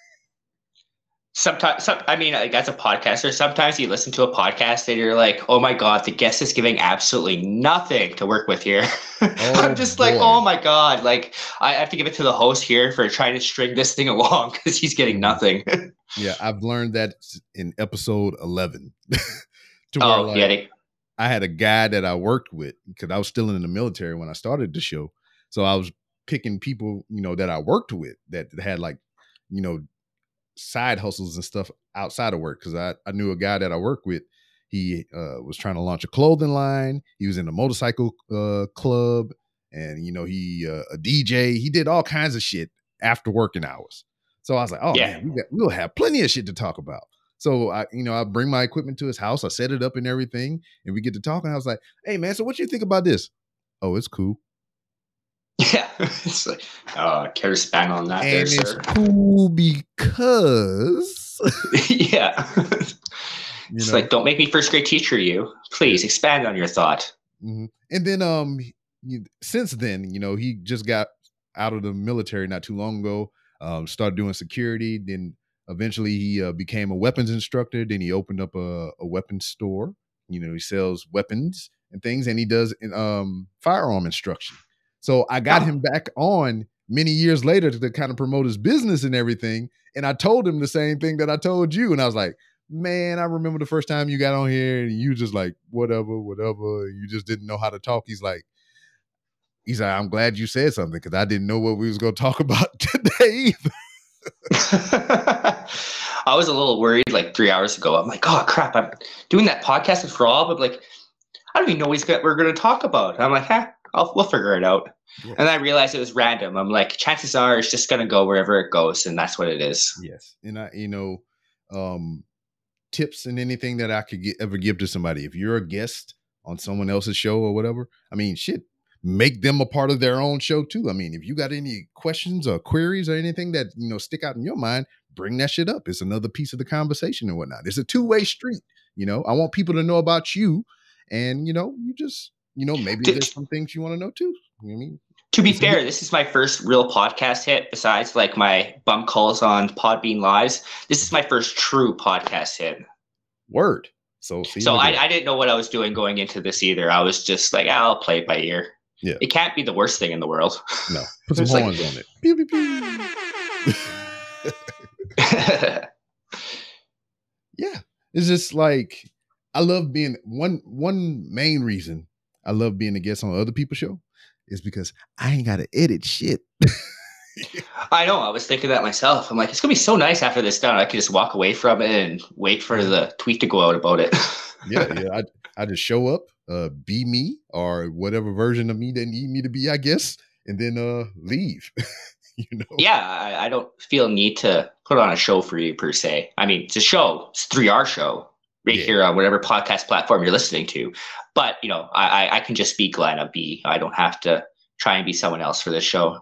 Sometimes, some, I mean, like as a podcaster, sometimes you listen to a podcast and you're like, "Oh my god, the guest is giving absolutely nothing to work with here." I'm oh, just like, "Oh my god!" Like I have to give it to the host here for trying to string this thing along because he's getting mm-hmm. nothing. Yeah, I've learned that in episode 11. to oh, like, yeah, I had a guy that I worked with because I was still in the military when I started the show. So I was picking people, you know, that I worked with that had like, you know, side hustles and stuff outside of work. Cause I, I knew a guy that I worked with. He uh, was trying to launch a clothing line. He was in a motorcycle uh, club and, you know, he uh, a DJ. He did all kinds of shit after working hours. So I was like, oh Yeah. man, we got, we'll have plenty of shit to talk about. So I, you know, I bring my equipment to his house, I set it up and everything, and we get to talking. I was like, hey man, so what you think about this? Oh, it's cool. Yeah. it's like, uh, care to span on that and there, it's sir? cool because yeah. you it's know, like, don't make me first grade teacher you. Please expand on your thought. mhm. and then um since then, you know, he just got out of the military not too long ago, um, started doing security, then eventually he uh, became a weapons instructor, then he opened up a, a weapons store. You know, he sells weapons and things and he does um firearm instruction. So I got him back on many years later to kind of promote his business and everything. And I told him the same thing that I told you. And I was like, man, I remember the first time you got on here and you just like, whatever, whatever. You just didn't know how to talk. He's like, he's like, I'm glad you said something because I didn't know what we was going to talk about today. I was a little worried like three hours ago. I'm like, oh crap, I'm doing that podcast with Rob. I'm like, I don't even know what he's got, we're going to talk about. I'm like, huh, I'll, we'll figure it out. Yeah. And I realized it was random. I'm like, chances are it's just going to go wherever it goes. And that's what it is. Yes. And I, you know, um, tips and anything that I could get, ever give to somebody. If you're a guest on someone else's show or whatever, I mean, shit, make them a part of their own show too. I mean, if you got any questions or queries or anything that, you know, stick out in your mind, bring that shit up. It's another piece of the conversation and whatnot. It's a two way street. You know, I want people to know about you and, you know, you just, you know, maybe Did- there's some things you want to know too. You know what I mean? To be fair, this is my first real podcast hit besides like my bump calls on Podbean Lives. This is my first true podcast hit. Word. So, So I. I didn't know what I was doing going into this either. I was just like, "Ah, I'll play it by ear. Yeah. It can't be the worst thing in the world. no, put some It's like- on it. Pew, pew, pew. yeah it's just like i love being one one main reason i love being a guest on other people's show is because i ain't gotta edit shit I know. I was thinking that myself. I'm like, it's gonna be so nice after this done. I could just walk away from it and wait for the tweet to go out about it. yeah yeah i, I just show up uh be me or whatever version of me they need me to be i guess and then uh leave you know yeah, I, I don't feel need to put on a show for you per se. I mean, it's a show. It's three-hour show right Yeah. here on whatever podcast platform you're listening to. But you know, I, I I can just be Glenn of B. I don't have to try and be someone else for this show.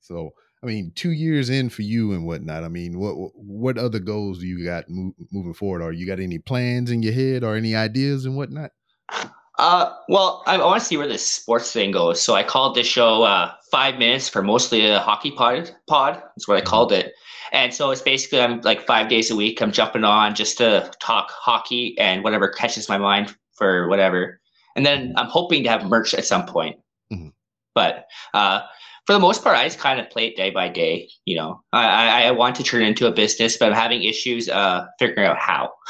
so i mean two years in for you and whatnot i mean what what other goals do you got mo- moving forward or you got any plans in your head or any ideas and whatnot Uh, well, I, I want to see where this sports thing goes. So I called this show uh, five minutes for mostly a hockey pod. Pod that's what I Mhm. called it. And so it's basically I'm like five days a week. I'm jumping on just to talk hockey and whatever catches my mind for whatever. And then I'm hoping to have merch at some point. Mhm. But uh, for the most part, I just kind of play it day by day. You know, I, I, I want to turn it into a business, but I'm having issues uh, figuring out how.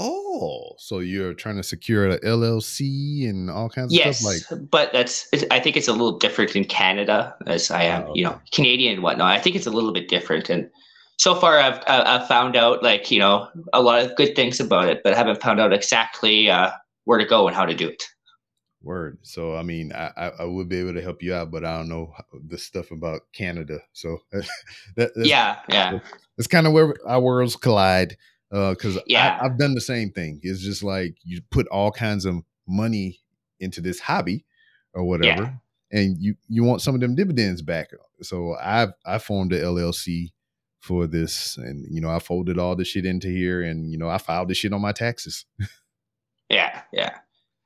Oh, so you're trying to secure an LLC and all kinds of Yes, stuff like but that's I think it's a little different in Canada as I am, Oh, you know. Canadian and whatnot. I think it's a little bit different, and so far I've I- I've found out like you know a lot of good things about it, but I haven't found out exactly uh, where to go and how to do it. word. So I mean, I, I would be able to help you out, but I don't know the stuff about Canada. So that, that's, yeah, yeah, it's kind of where our worlds collide. Uh, because Yeah. I've done the same thing. It's just like you put all kinds of money into this hobby or whatever, and you you want some of them dividends back. So I've I formed the LLC for this, and you know I folded all the shit into here, and you know I filed the shit on my taxes. yeah, yeah.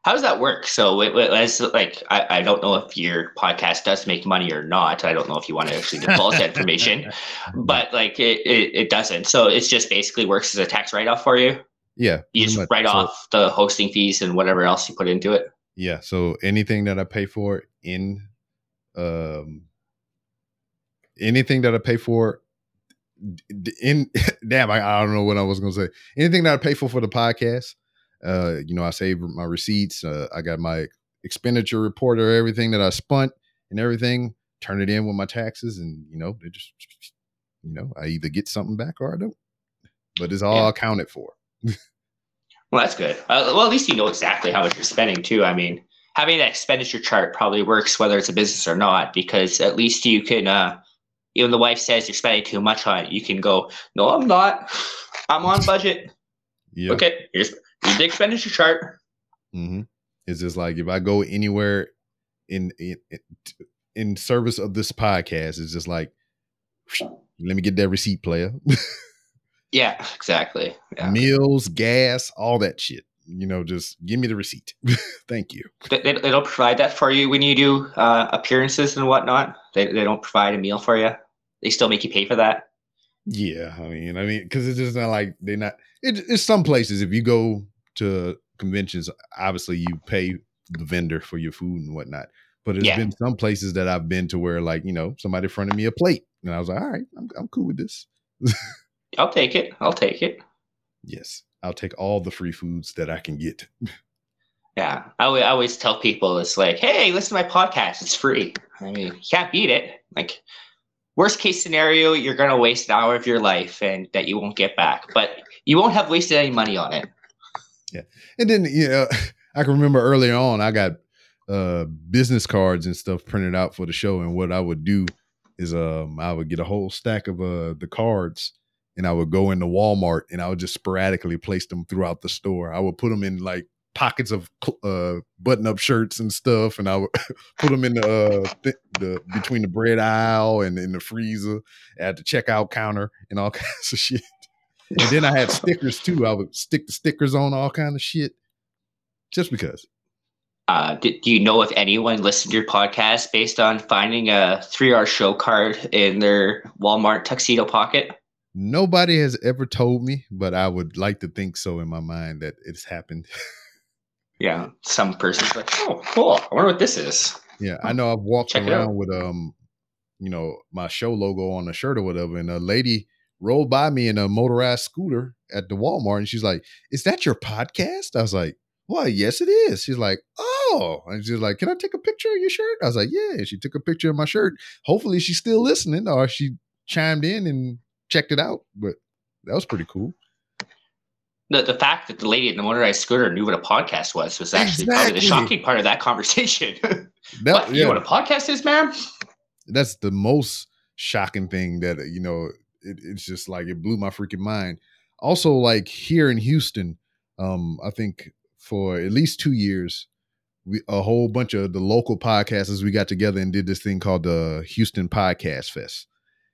How does that work? So, it, it- as like, I, I don't know if your podcast does make money or not. I don't know if you want to actually divulge that information, but like, it, it, it doesn't. So, it's just basically works as a tax write off for you. Yeah, You just write So- off the hosting fees and whatever else you put into it. Yeah. So anything that I pay for in um anything that I pay for in damn, I, I don't know what I was gonna say. Anything that I pay for for the podcast, Uh, you know, I save my receipts. Uh, I got my expenditure report or everything that I spent and everything. Turn it in with my taxes, and you know, it just you know, I either get something back or I don't. But it's all Yeah. accounted for. Well, that's good. Uh, well, at least you know exactly how much you're spending too. I mean, having that expenditure chart probably works whether it's a business or not, because at least you can. Uh, even the wife says you're spending too much on it, you can go, "No, I'm not. I'm on budget." Yeah. Okay, here's, here's the expenditure chart. hmm It's just like if I go anywhere in in in service of this podcast, it's just like, let me get that receipt, player. Yeah, exactly. Yeah. Meals, gas, all that shit. You know, just give me the receipt. Thank you. They, they, they don't provide that for you when you do uh, appearances and whatnot. They, they don't provide a meal for you. They still make you pay for that. Yeah, I mean, I mean, because it's just not like they're not. It, it's some places if you go to conventions, obviously you pay the vendor for your food and whatnot. But there's Yeah. been some places that I've been to where, like, you know, somebody fronted me a plate, and I was like, all right, I'm I'm cool with this. I'll take it. I'll take it. Yes, I'll take all the free foods that I can get. Yeah, I always, I always tell people it's like, hey, listen to my podcast. It's free. I mean, you can't beat it. Like, worst case scenario, you're gonna waste an hour of your life and that you won't get back, but you won't have wasted any money on it. And then, you know, I can remember earlier on, I got uh business cards and stuff printed out for the show. And what I would do is um I would get a whole stack of uh the cards and I would go into Walmart and I would just sporadically place them throughout the store. I would put them in like pockets of uh button up shirts and stuff and I would put them in the uh th- the between the bread aisle and in the freezer at the checkout counter and all kinds of shit. And then I had stickers too. I would stick the stickers on all kind of shit, just because. Uh, do, do you know if anyone listened to your podcast based on finding a three-hour show card in their Walmart tuxedo pocket? Nobody has ever told me, but I would like to think so in my mind that it's happened. Yeah, some person's like, oh, cool. I wonder what this is. yeah, I know I've walked Check around with um, you know, my show logo on a shirt or whatever, and a lady rolled by me in a motorized scooter at the Walmart, and she's like, "Is that your podcast?" I was like, "Well, yes, it is." She's like, "Oh," and she's like, "Can I take a picture of your shirt?" I was like, "Yeah." And she took a picture of my shirt. Hopefully, she's still listening, or she chimed in and checked it out. But that was pretty cool. The, the fact that the lady in the motorized scooter knew what a podcast was was actually probably the shocking part of that conversation. That, what? You know what a podcast is, ma'am? that's the most shocking thing that you know it, it's just like it blew my freaking mind also like here in houston um i think for at least two years we a whole bunch of the local podcasters we got together and did this thing called the houston podcast fest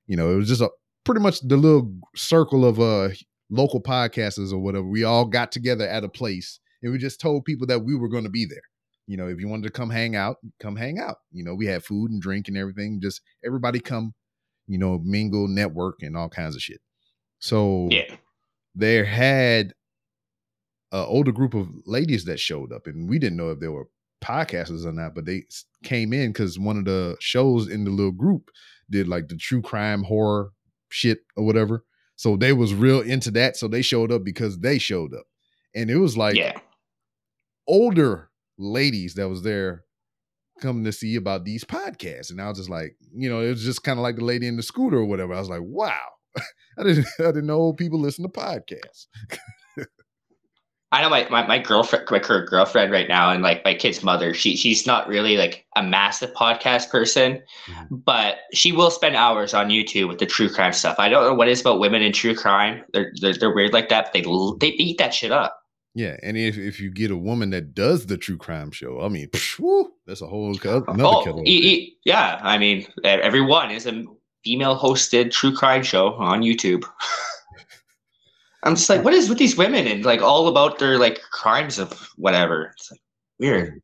you know it was just a pretty much the little circle of uh local podcasters or whatever we all got together at a place and we just told people that we were going to be there you know, if you wanted to come hang out, come hang out. You know, we had food and drink and everything. Just everybody come, you know, mingle, network, and all kinds of shit. So Yeah. there had an older group of ladies that showed up, and we didn't know if they were podcasters or not, but they came in because one of the shows in the little group did like the true crime horror shit or whatever. So they was real into that. So they showed up because they showed up. And it was like yeah. older ladies that was there coming to see about these podcasts. And I was just like, you know, it was just kind of like the lady in the scooter or whatever. I was like, wow. I didn't I didn't know people listen to podcasts. I know my, my, my girlfriend, my current girlfriend right now, and like my kid's mother, she she's not really like a massive podcast person, Mhm. but she will spend hours on YouTube with the true crime stuff. I don't know what it is about women in true crime. They're they're, they're weird like that. But they they eat that shit up. Yeah, and if, if you get a woman that does the true crime show, I mean, psh, woo, that's a whole co- oh, another oh, e- e- yeah. I mean, everyone is a female hosted true crime show on YouTube. I'm just like, what is with these women and like all about their like crimes of whatever? It's like weird.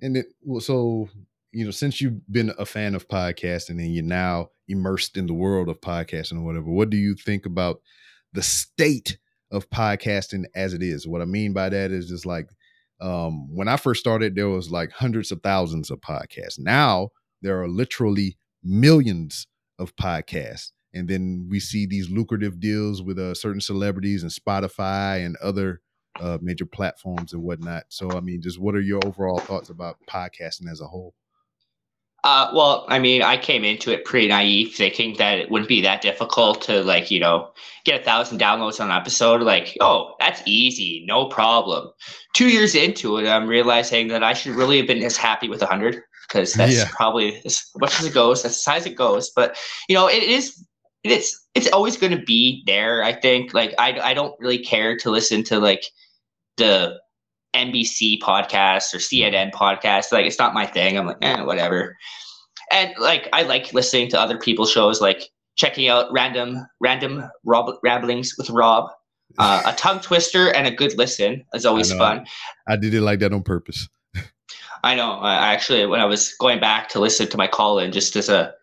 And it well, so you know, since you've been a fan of podcasting and you're now immersed in the world of podcasting or whatever, what do you think about the state of podcasting as it is? What I mean by that is just like um, when I first started, there was like hundreds of thousands of podcasts. Now there are literally millions of podcasts. And then we see these lucrative deals with uh, certain celebrities and Spotify and other uh, major platforms and whatnot. So, I mean, just what are your overall thoughts about podcasting as a whole? Uh, well, I mean, I came into it pretty naive, thinking that it wouldn't be that difficult to like, you know, get a thousand downloads on an episode. Like, oh, that's easy, no problem. Two years into it, I'm realizing that I should really have been as happy with a hundred because that's Yeah. probably as much as it goes. That's as high as it goes. But you know, it is. It's it's always going to be there. I think. Like, I I don't really care to listen to like the NBC podcast or CNN podcast. Like, it's not my thing. I'm like, eh, whatever. And like, I like listening to other people's shows, like checking out random random Rob, ramblings with Rob. Uh, a tongue twister and a good listen is always know. fun. I did it like that on purpose. I know. I I actually, when I was going back to listen to my call in, just as a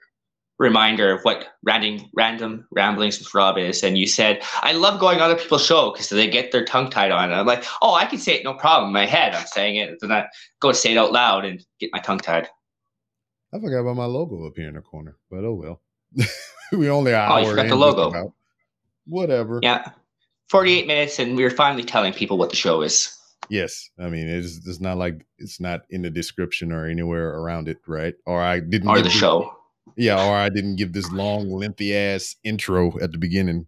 reminder of what random random ramblings with Rob is, and you said I love going on other people's show because they get their tongue tied on. And I'm like, oh, I can say it no problem in my head. I'm saying it, then I go say it out loud and get my tongue tied. I forgot about my logo up here in the corner, but oh well. we only an Oh, you forgot the logo. about. Whatever. Yeah, 48 minutes, and we're finally telling people what the show is. Yes, I mean it's it's not like it's not in the description or anywhere around it, right? Or I didn't Or the show. Yeah, or I didn't give this long, lengthy ass intro at the beginning.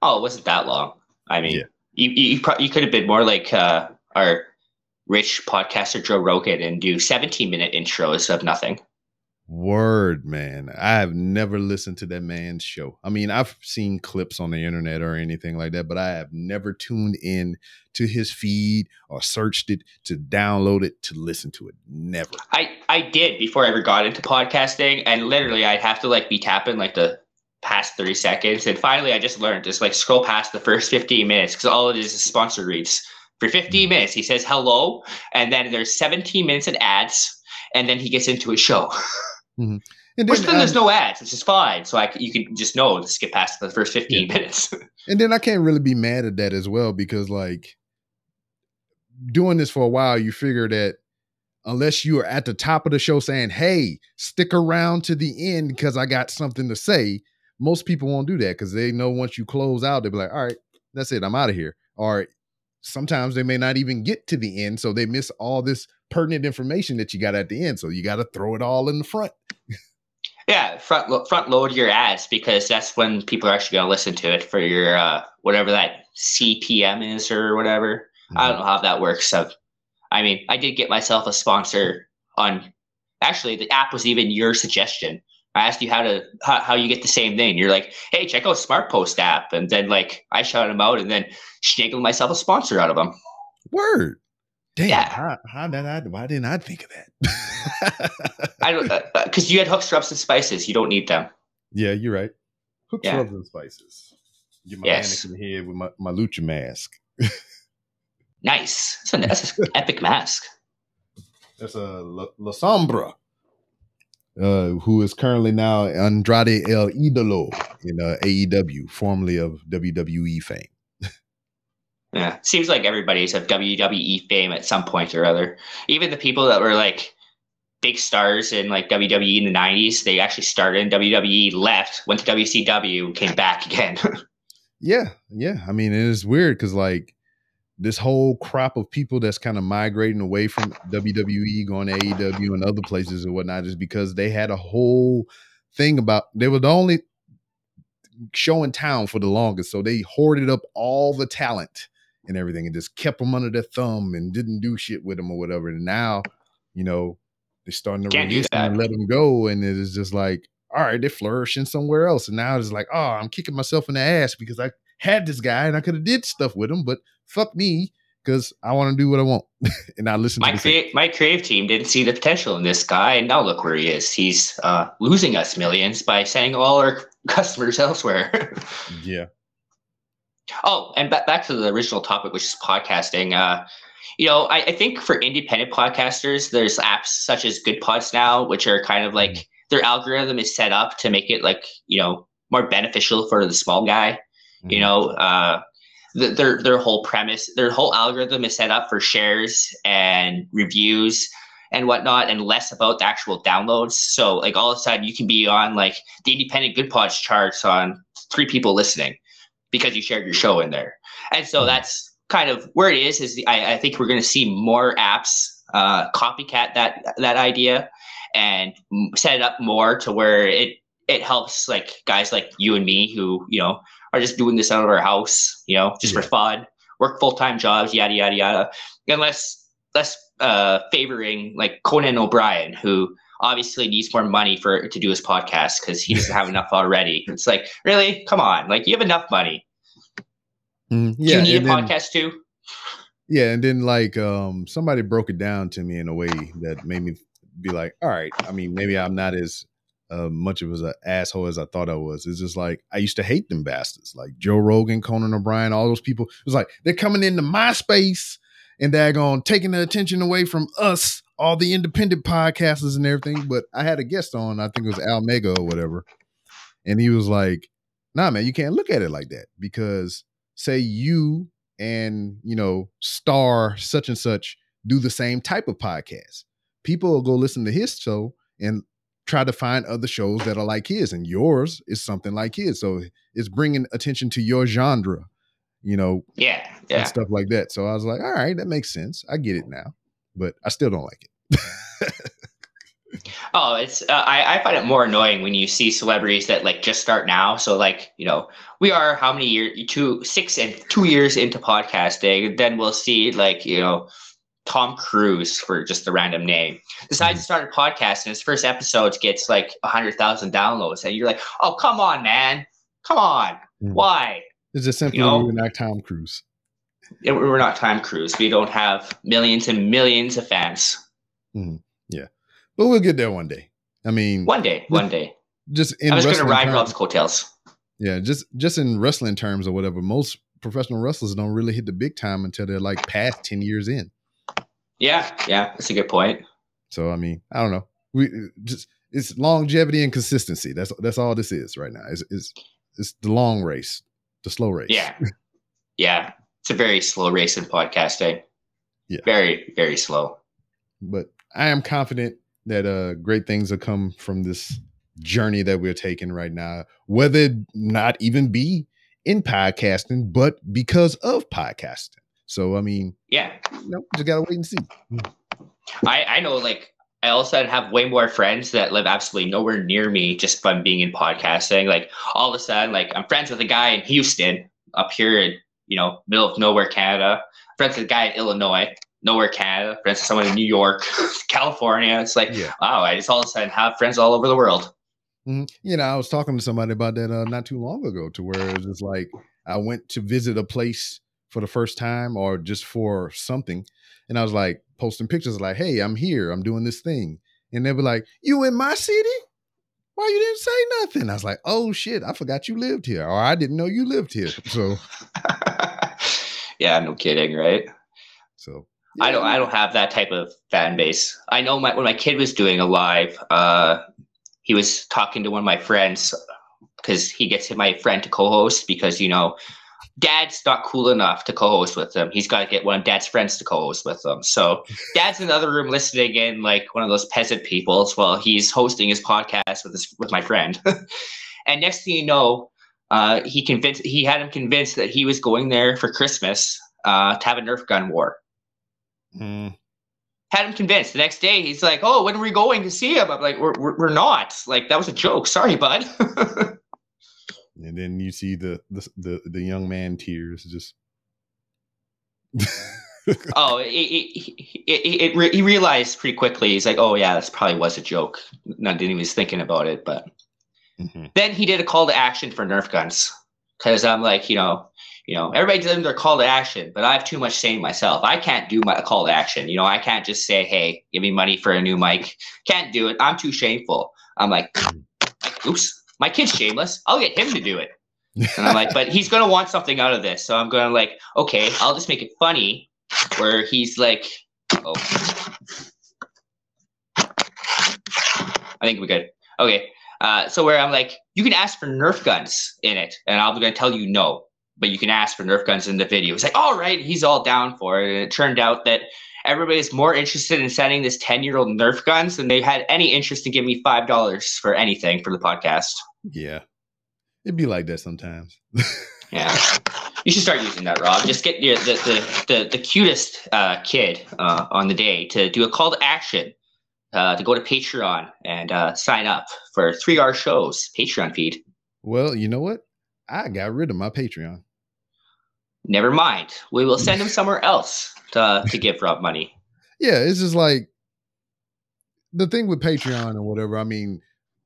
Oh, it wasn't that long. I mean, Yeah. you you, you, pro- you could have been more like uh, our rich podcaster Joe Rogan and do 17 minute intros of nothing. Word, man. I have never listened to that man's show. I mean, I've seen clips on the internet or anything like that, but I have never tuned in to his feed or searched it to download it to listen to it. Never. I I did before I ever got into podcasting, and literally I'd have to like be tapping like the past 30 seconds, and finally I just learned just like scroll past the first 15 minutes because all it is is sponsor reads. For 15 minutes, he says hello, and then there's 17 minutes of ads, and then he gets into his show. Mm-hmm. And Which then there's I, no ads, which is fine. So I you can just know to skip past the first 15 minutes. and then I can't really be mad at that as well because like doing this for a while, you figure that unless you are at the top of the show saying, "Hey, stick around to the end because I got something to say," most people won't do that because they know once you close out, they'll be like, "All right, that's it, I'm out of here." Or sometimes they may not even get to the end, so they miss all this pertinent information that you got at the end. So you got to throw it all in the front. yeah, front lo- front load your ads because that's when people are actually going to listen to it for your uh, whatever that CPM is or whatever. I don't know how that works. So, I mean, I did get myself a sponsor on. Actually, the app was even your suggestion. I asked you how to how, how you get the same thing. You're like, hey, check out Smart Post app, and then like I shout them out, and then sniggled myself a sponsor out of them. Word. Damn. Yeah. How, how did I? Why didn't I think of that? I don't uh, uh, because you had hooks, rubs, and spices. You don't need them. Yeah, you're right. Hooks, Yeah. rubs, and spices. Get my Yes. mannequin head with my, my lucha mask. Nice. That's, an, that's an epic mask. That's a La, La Sombra, uh, who is currently now Andrade El Idolo in uh, AEW, formerly of WWE fame. Yeah, seems like everybody's of WWE fame at some point or other. Even the people that were like big stars in like WWE in the '90s, they actually started in WWE, left, went to WCW, came back again. Yeah, yeah. I mean, it is weird because like this whole crop of people that's kind of migrating away from WWE, going to AEW and other places and whatnot, is because they had a whole thing about they were the only show in town for the longest, so they hoarded up all the talent and everything and just kept them under their thumb and didn't do shit with them or whatever. And now, you know, they're starting to Can't release them and let them go, and it is just like. All right, they're flourishing somewhere else, and now it's like, oh, I'm kicking myself in the ass because I had this guy and I could have did stuff with him, but fuck me because I want to do what I want and I listen my to create my creative team didn't see the potential in this guy, and now look where he is. He's uh, losing us millions by sending all our customers elsewhere. yeah. Oh, and back back to the original topic, which is podcasting. Uh, you know, I, I think for independent podcasters, there's apps such as Goodpods now, which are kind of like their algorithm is set up to make it like you know more beneficial for the small guy. You know, uh, th- their their whole premise, their whole algorithm is set up for shares and reviews and whatnot, and less about the actual downloads. So, like all of a sudden, you can be on like the independent Goodpods charts on three people listening because you shared your show in there. And so Mhm. that's kind of where it is is the, I, I think we're going to see more apps uh, copycat that that idea and set it up more to where it it helps like guys like you and me who you know are just doing this out of our house, you know, just Yeah. for fun, work full time jobs, yada yada yada, and less less uh, favoring like Conan O'Brien who obviously needs more money for to do his podcast because he doesn't have enough already. It's like really, come on, like you have enough money. Mhm. Do you need a then- podcast too? Yeah, and then like um somebody broke it down to me in a way that made me be like, all right, I mean, maybe I'm not as uh, much of as an asshole as I thought I was. It's just like I used to hate them bastards, like Joe Rogan, Conan O'Brien, all those people. It was like they're coming into my space and they're going taking the attention away from us, all the independent podcasters and everything. But I had a guest on, I think it was Al Mega or whatever, and he was like, "Nah, man, you can't look at it like that because say you and you know star such and such do the same type of podcast people will go listen to his show and try to find other shows that are like his and yours is something like his so it's bringing attention to your genre you know Yeah, yeah. and stuff like that so i was like all right that makes sense i get it now but i still don't like it Oh, it's uh, I, I find it more annoying when you see celebrities that like just start now. So like you know we are how many years two six and two years into podcasting. Then we'll see like you know Tom Cruise for just a random name. Decides to start a podcast and his first episode gets like a hundred thousand downloads and you're like oh come on man. Come on. Mhm. why? It's just simply You know? we're not tom cruise? Yeah, we're not Tom Cruise. We don't have millions and millions of fans. Yeah. but we'll get there one day. I mean one day one day. just in I'm just gonna ride terms- Rob's coattails. Yeah, just just in wrestling terms or whatever, most professional wrestlers don't really hit the big time until they're like past ten years in. Yeah yeah that's a good point So I mean, I don't know. We just it's longevity and consistency. That's that's all this is right now. It's it's, it's the long race, the slow race. Yeah. Yeah. It's a very slow race in podcasting. Yeah. Very, very slow. But I am confident that uh great things will come from this journey that we're taking right now, whether it not even be in podcasting, but because of podcasting. So I mean, Yeah. you know, just gotta wait and see. I, I know like I also have way more friends that live absolutely nowhere near me just from being in podcasting. Like all of a sudden, like I'm friends with a guy in Houston up here in, you know, middle of nowhere, Canada. Friends with a guy in Illinois, nowhere, Canada. Friends with someone in New York, California. It's like, Yeah. wow, I just all of a sudden have friends all over the world. Mhm. You know, I was talking to somebody about that uh, not too long ago, to where it was just like I went to visit a place for the first time or just for something, and I was like posting pictures like, "Hey, I'm here. I'm doing this thing," and they were like, "You in my city? Why you didn't say nothing?" I was like, "Oh shit, I forgot you lived here, or I didn't know you lived here." So, yeah, no kidding, right? so I don't. I don't have that type of fan base. I know my when my kid was doing a live, uh, he was talking to one of my friends because he gets my friend to co-host because you know dad's not cool enough to co-host with him. He's got to get one of dad's friends to co-host with him. So dad's in the other room listening in like one of those peasant peoples while he's hosting his podcast with his with my friend. and next thing you know, uh, he convinced he had him convinced that he was going there for Christmas uh, to have a Nerf gun war Mm, had him convinced. The next day, he's like, "Oh, when are we going to see him?" I'm like, "We're we're, we're not. Like that was a joke. Sorry, bud." and then you see the the the, the young man tears just. oh, it, it, it, it, it re- he realized pretty quickly. He's like, "Oh yeah, this probably was a joke." Not didn't even was thinking about it, but Mhm. then he did a call to action for Nerf guns because I'm like, you know, you know, everybody does their call to action, but I have too much saying myself. I can't do my call to action. You know, I can't just say, "Hey, give me money for a new mic." Can't do it. I'm too shameful. I'm like, oops, my kid's shameless. I'll get him to do it. And I'm like, but he's gonna want something out of this. So I'm gonna like, okay, I'll just make it funny, where he's like, oh, I think we're good. Okay. Uh, so where I'm like, you can ask for Nerf guns in it, and I'm gonna tell you no, but you can ask for Nerf guns in the video. He's like, all right, he's all down for it. And it turned out that everybody's more interested in sending this 10 year old Nerf guns than they had any interest in giving me five dollars for anything for the podcast. yeah, it'd be like that sometimes. Yeah. You should start using that, Rob. Just get your, the, the, the, the cutest uh, kid uh, on the day to do a call to action uh, to go to Patreon and uh, sign up for three hour shows, Patreon feed. Well, you know what? I got rid of my Patreon. Never mind. We will send him somewhere else to, to give Rob money. Yeah, it's just like the thing with Patreon or whatever. I mean,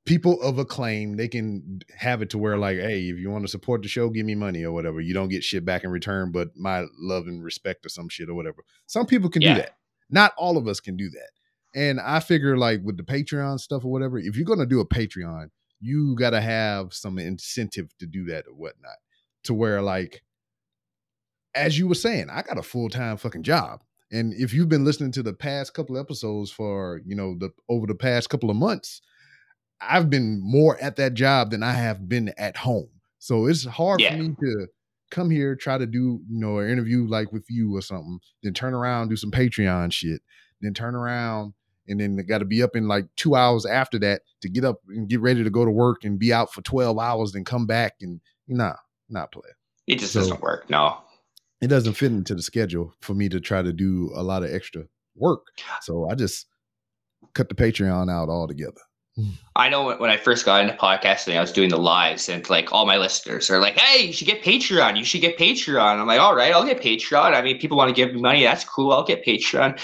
people of acclaim, they can have it to where like, hey, if you want to support the show, give me money or whatever. You don't get shit back in return, but my love and respect or some shit or whatever. Some people can Yeah. do that. Not all of us can do that. And I figure like with the Patreon stuff or whatever, if you're gonna do a Patreon, you gotta have some incentive to do that or whatnot. To where like, as you were saying, I got a full time fucking job. And if you've been listening to the past couple episodes for, you know, the over the past couple of months, I've been more at that job than I have been at home. So it's hard Yeah. for me to come here, try to do, you know, an interview like with you or something, then turn around, do some Patreon shit, then turn around and then got to be up in like two hours after that to get up and get ready to go to work and be out for 12 hours, then come back and nah, not play It just So- doesn't work. No. It doesn't fit into the schedule for me to try to do a lot of extra work. So I just cut the Patreon out altogether. I know when, I first got into podcasting, I was doing the lives, and like all my listeners are like, "Hey, you should get Patreon. You should get Patreon." I'm like, "All right, I'll get Patreon. I mean, people want to give me money. That's cool. I'll get Patreon."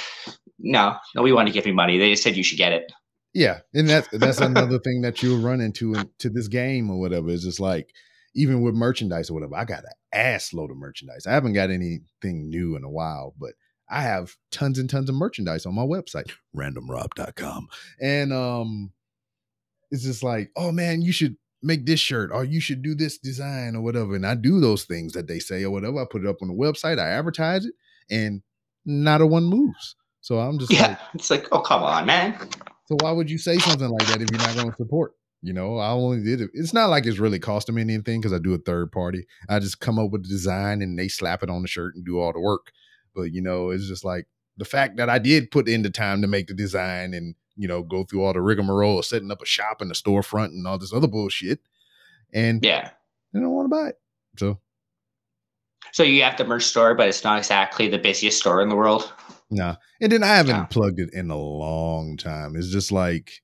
No, nobody wanted to give me money. They just said you should get it. Yeah, and that's that's another thing that you'll run into in, to this game or whatever. Is just like even with merchandise or whatever. I got an ass load of merchandise. I haven't got anything new in a while, but I have tons and tons of merchandise on my website, randomrob.com. And um it's just like, oh man, you should make this shirt or you should do this design or whatever. And I do those things that they say or whatever. I put it up on the website, I advertise it, and not a one moves. So I'm just Yeah, like, it's like, oh come on, man. so why would you say something like that if you're not going to support? You know, I only did it. It's not like it's really costing me anything because I do a third party. I just come up with the design and they slap it on the shirt and do all the work. But you know, it's just like the fact that I did put in the time to make the design and you know go through all the rigmarole of setting up a shop and a storefront and all this other bullshit, and Yeah. they don't want to buy it. So So you have the merch store, but it's not exactly the busiest store in the world. nah. And then I haven't Yeah. plugged it in a long time. It's just like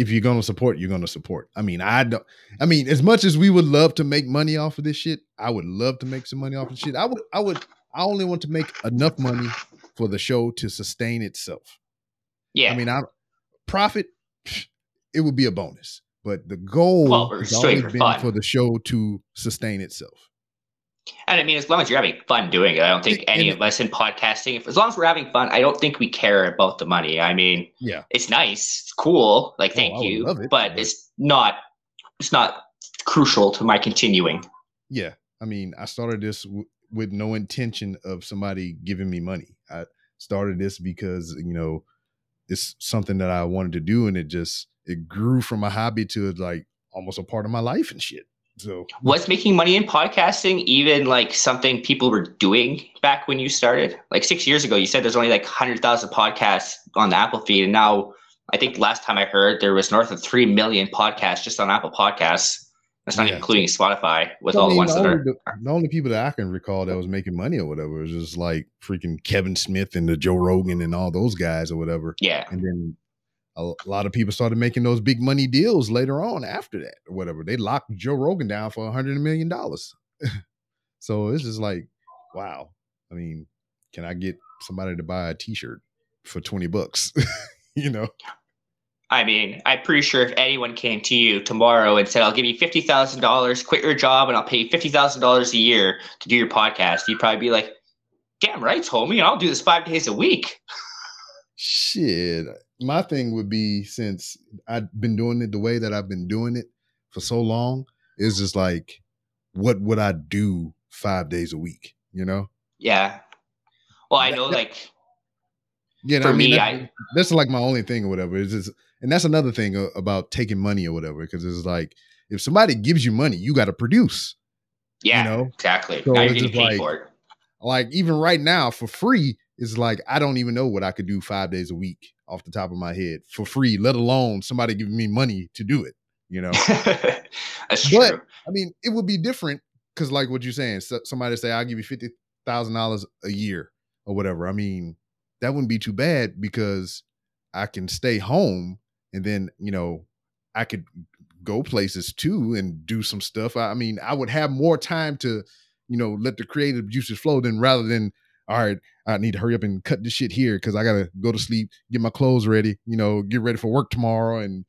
if you're gonna support, you're gonna support. I mean, I don't. I mean, as much as we would love to make money off of this shit, I would love to make some money off of shit. I would. I would. I only want to make enough money for the show to sustain itself. Yeah. I mean, I profit. It would be a bonus, but the goal Well, has always been fun. for the show to sustain itself. And I mean, as long as you're having fun doing it, I don't think any of us in podcasting, if as long as we're having fun, I don't think we care about the money. I mean, Yeah, it's nice, it's cool, like Oh, thank would you, it, but but- it's not, it's not crucial to my continuing. yeah. I mean, I started this w- with no intention of somebody giving me money. I started this because you know it's something that I wanted to do, and it just it grew from a hobby to like almost a part of my life and shit. So Was making money in podcasting even like something people were doing back when you started? Like six years ago, you said there's only like 100,000 podcasts on the Apple feed. And now I think last time I heard there was north of 3 million podcasts just on Apple Podcasts. That's not Yeah. including Spotify with I all the ones the that only, are. the, the only people that I can recall that was making money or whatever was just like freaking Kevin Smith and the Joe Rogan and all those guys or whatever. Yeah. And then a lot of people started making those big money deals later on after that or whatever. They locked Joe Rogan down for a hundred million dollars. so it's just like, wow. I mean, can I get somebody to buy a T-shirt for twenty bucks? you know? I mean, I'm pretty sure if anyone came to you tomorrow and said, I'll give you $50,000, quit your job, and I'll pay you $50,000 a year to do your podcast, you'd probably be like, damn right, homie, I'll do this five days a week. Shit. My thing would be since I've been doing it the way that I've been doing it for so long, is just like, what would I do five days a week? You know? Yeah. Well, I know, that- like, Yeah, For me, that's, I- that's like my only thing or whatever. It's just, and that's another thing about taking money or whatever, because it's like if somebody gives you money, you got to produce. yeah, know? exactly. So now you're getting paid like- for it. Like even right now for free, it's like I don't even know what I could do five days a week off the top of my head for free, let alone somebody giving me money to do it. You know, That's But- true. I mean, it would be different because like what you're saying, so, somebody say I'll give you fifty thousand dollars a year or whatever. I mean, that wouldn't be too bad because I can stay home and then you know I could go places too and do some stuff. I, I mean, I would have more time to you know let the creative juices flow than rather than all right, I need to hurry up and cut this shit here because I gotta go to sleep, get my clothes ready, you know, get ready for work tomorrow and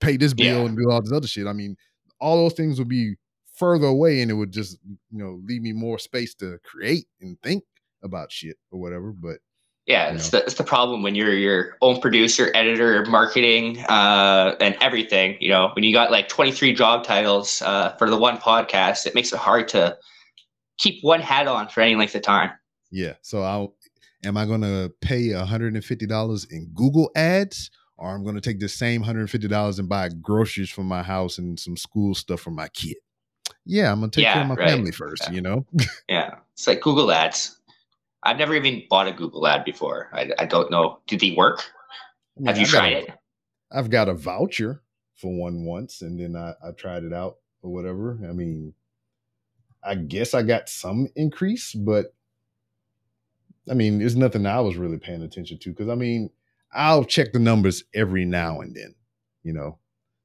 pay this bill Yeah. and do all this other shit. I mean, all those things would be further away and it would just, you know, leave me more space to create and think about shit or whatever. But Yeah, it's the, it's the problem when you're your own producer, editor, marketing, uh, and everything. You know, when you got like 23 job titles uh, for the one podcast, it makes it hard to keep one hat on for any length of time. Yeah, so I'll am I gonna pay $150 in Google ads or I'm gonna take the same $150 and buy groceries for my house and some school stuff for my kid. Yeah, I'm gonna take care of my right. family first, Yeah. you know? Yeah, it's like Google Ads. I've never even bought a Google ad before. I, I don't know. Do they work? I mean, Have you I got tried a- it? I've got a voucher for one once, and then I, I tried it out or whatever. I mean, I guess I got some increase, but I mean, there's nothing I was really paying attention to because I mean, I'll check the numbers every now and then. You know,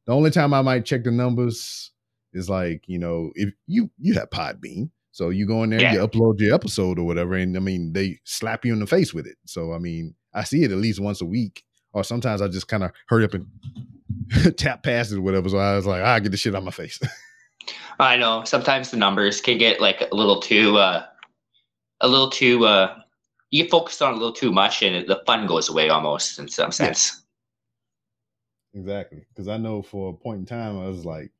the only time I might check the numbers is like, you know, if you you have Podbean, so you go in there, you upload your episode or whatever, and I mean, they slap you in the face with it. So I mean, I see it at least once a week, or sometimes I just kind of hurry up and tap past it or whatever. So I was like, I get the shit out my face. I know. Sometimes the numbers can get like a little too, uh, a little too. Uh, you get focused on a little too much, and the fun goes away almost in some sense. exactly, because I know for a point in time, I was like,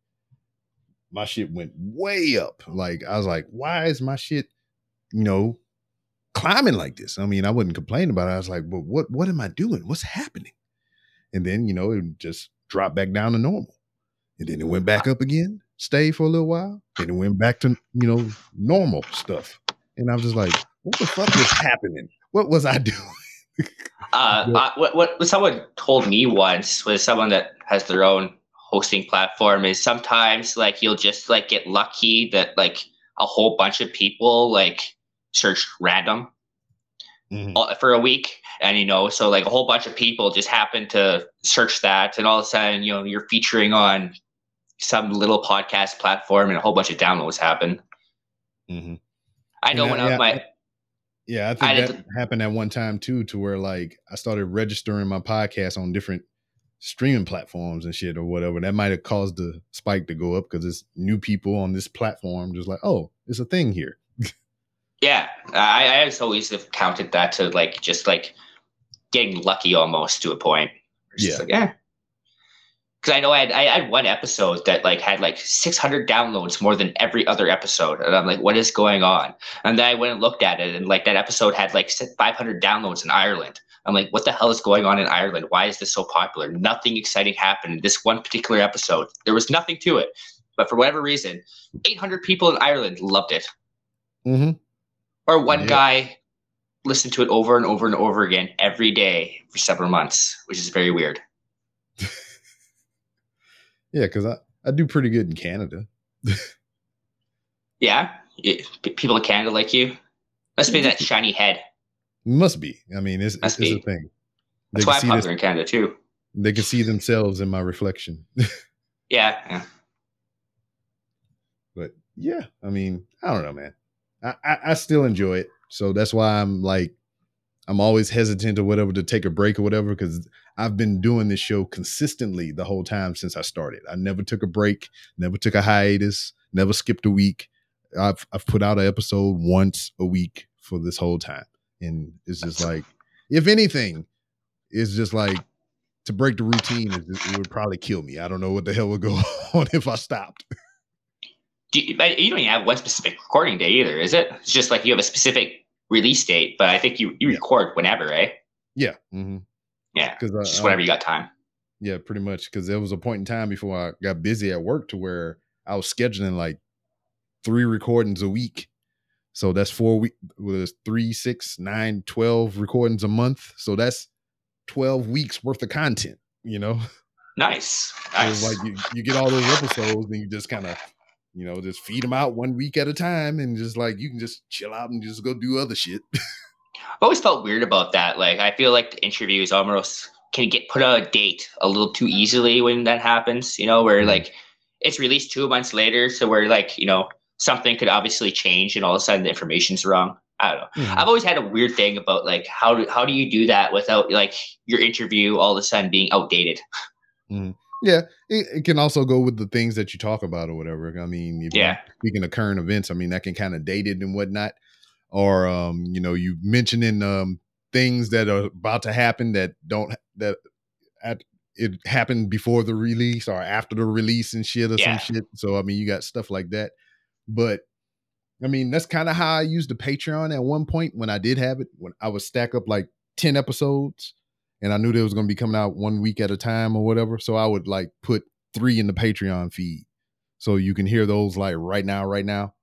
my shit went way up. Like I was like, why is my shit, you know, climbing like this? I mean, I wouldn't complain about it. I was like, but what what am I doing? What's happening? And then you know, it just dropped back down to normal, and then it went back up again, stayed for a little while, then it went back to you know normal stuff. And I was just like, what the fuck was happening? What was I doing? Uh, Yeah. uh, what, what someone told me once was someone that has their own hosting platform is sometimes like you'll just like get lucky that like a whole bunch of people like search random Mhm. all- for a week and you know so like a whole bunch of people just happen to search that and all of a sudden you know you're featuring on some little podcast platform and a whole bunch of downloads happen Mhm. i know And when I- I yeah, was my Yeah, I I think did that happened at one time too, to where like I started registering my podcast on different streaming platforms and shit or whatever. That might have caused the spike to go up because it's new people on this platform, just like, oh, it's a thing here. Yeah, I, I just always have counted that to like just like getting lucky almost to a point. It's Yeah. like, yeah. Because I know I had, I had one episode that like had like 600 downloads more than every other episode, and I'm like, what is going on? And then I went and looked at it, and like that episode had like 500 downloads in Ireland. I'm like, what the hell is going on in Ireland? Why is this so popular? Nothing exciting happened in this one particular episode. There was nothing to it, but for whatever reason, 800 people in Ireland loved it Mm-hmm. or one Yeah. guy listened to it over and over and over again every day for several months, which is very weird. Yeah, because I, I do pretty good in Canada. Yeah, It- people in Canada like you. Must be that shiny head. Must be. I mean, it's, it's, Must it's a thing. They That's why I'm popular in Canada too. they can see themselves in my reflection. Yeah, yeah. But yeah, I mean, I don't know, man. I, I, I still enjoy it. So that's why I'm like, I'm always hesitant or whatever to take a break or whatever, because I've been doing this show consistently the whole time since I started. I never took a break, never took a hiatus, never skipped a week. I've I've put out an episode once a week for this whole time. And it's just like, if anything, it's just like to break the routine, it, would probably kill me. I don't know what the hell would go on if I stopped. Do you, you don't even have one specific recording day either, is it? It's just like you have a specific release date, but I think you, you Yeah. record whenever, right? Yeah. Mm-hmm. Yeah, Because just whenever you got time. Yeah, pretty much. Because there was a point in time before I got busy at work to where I was scheduling like three recordings a week. So that's four week was three, six, nine, 12 recordings a month. So that's 12 weeks worth of content, you know? Nice. Nice. like you, you get all those episodes and you just kind of you know, just feed them out one week at a time, and just like you can just chill out and just go do other shit. I've always felt weird about that. Like I feel like the interviews almost can get put out a date a little too easily when that happens. You know, where Mhm. like it's released two months later, so where like you know something could obviously change, and all of a sudden the information's wrong. I don't know. Mhm. I've always had a weird thing about like how do how do you do that without like your interview all of a sudden being outdated? Yeah, it, it can also go with the things that you talk about or whatever. I mean, Yeah. speaking of current events, I mean that can kind of date it and whatnot. Or um, you know, you mentioning um things that are about to happen that don't that at it happened before the release or after the release and shit or Yeah. some shit. So I mean, you got stuff like that. But I mean, that's kind of how I used the Patreon at one point when I did have it. When I would stack up like ten episodes, and I knew they was going to be coming out one week at a time or whatever. So I would like put three in the Patreon feed, so you can hear those like right now, right now,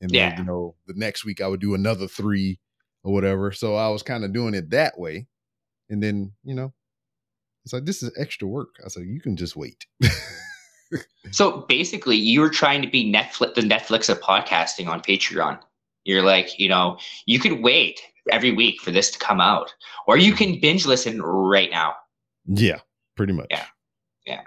and then Yeah. you know the next week I would do another three or whatever. So I was kind of doing it that way, and then you know, it's like this is extra work. I said you can just wait. So basically, you were trying to be Netflix, the Netflix of podcasting on Patreon. You're like, you know, you could wait every week for this to come out, or you can binge listen right now. yeah, pretty much. Yeah. Yeah.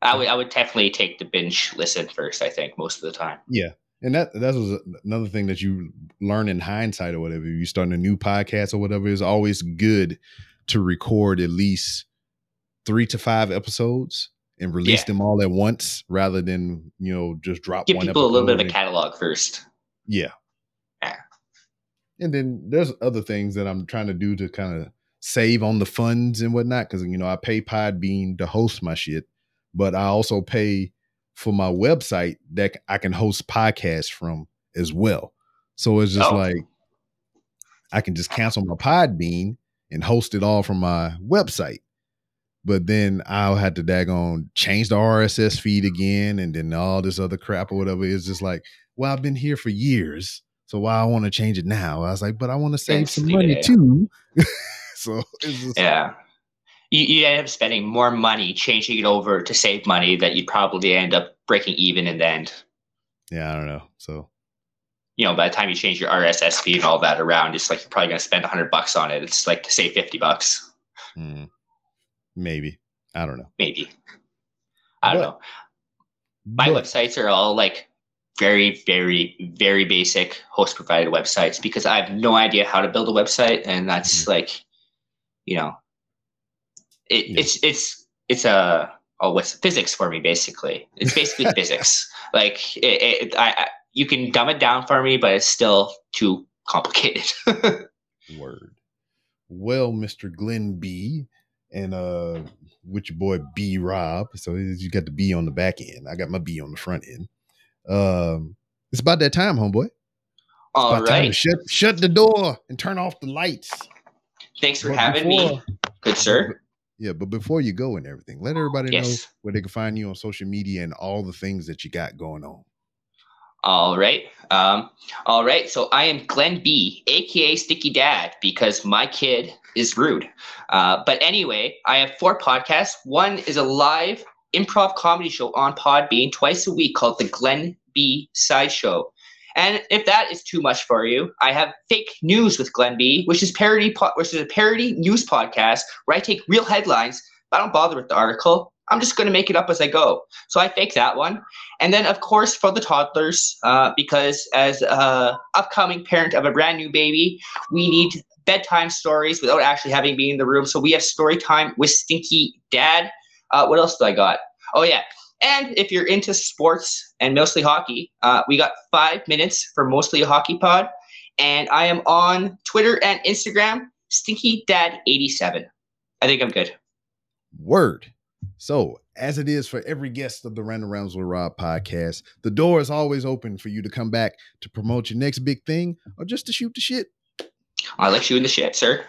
I would, I would definitely take the binge listen first. I think most of the time. Yeah. And that that was another thing that you learn in hindsight or whatever. You start a new podcast or whatever, it's always good to record at least three to five episodes and release Yeah. them all at once rather than, you know, just drop Give people a little bit of a catalog first. Yeah. And then there's other things that I'm trying to do to kind of save on the funds and whatnot. Cause you know, I pay Podbean to host my shit, but I also pay for my website that I can host podcasts from as well. So it's just Oh. like I can just cancel my Podbean and host it all from my website. But then I'll have to daggone change the RSS feed again and then all this other crap or whatever. It's just like, well, I've been here for years. So why I want to change it now? I was like, but I want to save some money in. too. so it's just Yeah. You, you end up spending more money changing it over to save money that you'd probably end up breaking even in the end. yeah, I don't know. So You know, by the time you change your RSS feed and all that around, it's like you're probably going to spend 100 bucks on it. It's like to save 50 bucks, hmm, maybe. I don't know. maybe. I don't But- know. My But- websites are all like very, very, very basic host provided websites because I have no idea how to build a website. And that's like, you know, it, Yeah. it's, it's, it's a, oh, what's physics for me, basically. It's basically physics. Like, it, it, I, I, you can dumb it down for me, but it's still too complicated. Word. Well, Mr. Glenn B and uh with your boy B Rob. So you got the B on the back end. I got my B on the front end. Um it's about that time, homeboy. It's all to shut shut the door and turn off the lights. Thanks for But having me, good sir. Yeah, but before you go and everything, let everybody know where they can find you on social media and all the things that you got going on. All right. Um, all right. So I am Glenn B, aka Stinky Dad, because my kid is rude. Uh, but anyway, I have four podcasts. One is a live improv comedy show on Podbean twice a week called the Glenn B Sideshow. And if that is too much for you, I have Fake News with Glenn B, which is parody, po- which is a parody news podcast where I take real headlines, but I don't bother with the article. I'm just going to make it up as I go. So I fake that one. And then, of course, for the toddlers, uh, because as a upcoming parent of a brand new baby, we need bedtime stories without actually having me in the room. So we have story time with Stinky Dad. Uh, what else do I got? Oh yeah, and if you're into sports and mostly hockey, uh, we got five minutes for mostly a hockey pod, and I am on Twitter and Instagram, Stinky Dad eighty seven. I think I'm good. Word. So, as it is for every guest of the Random Ramblings with Rob podcast, the door is always open for you to come back to promote your next big thing or just to shoot the shit. I like shooting the shit, sir.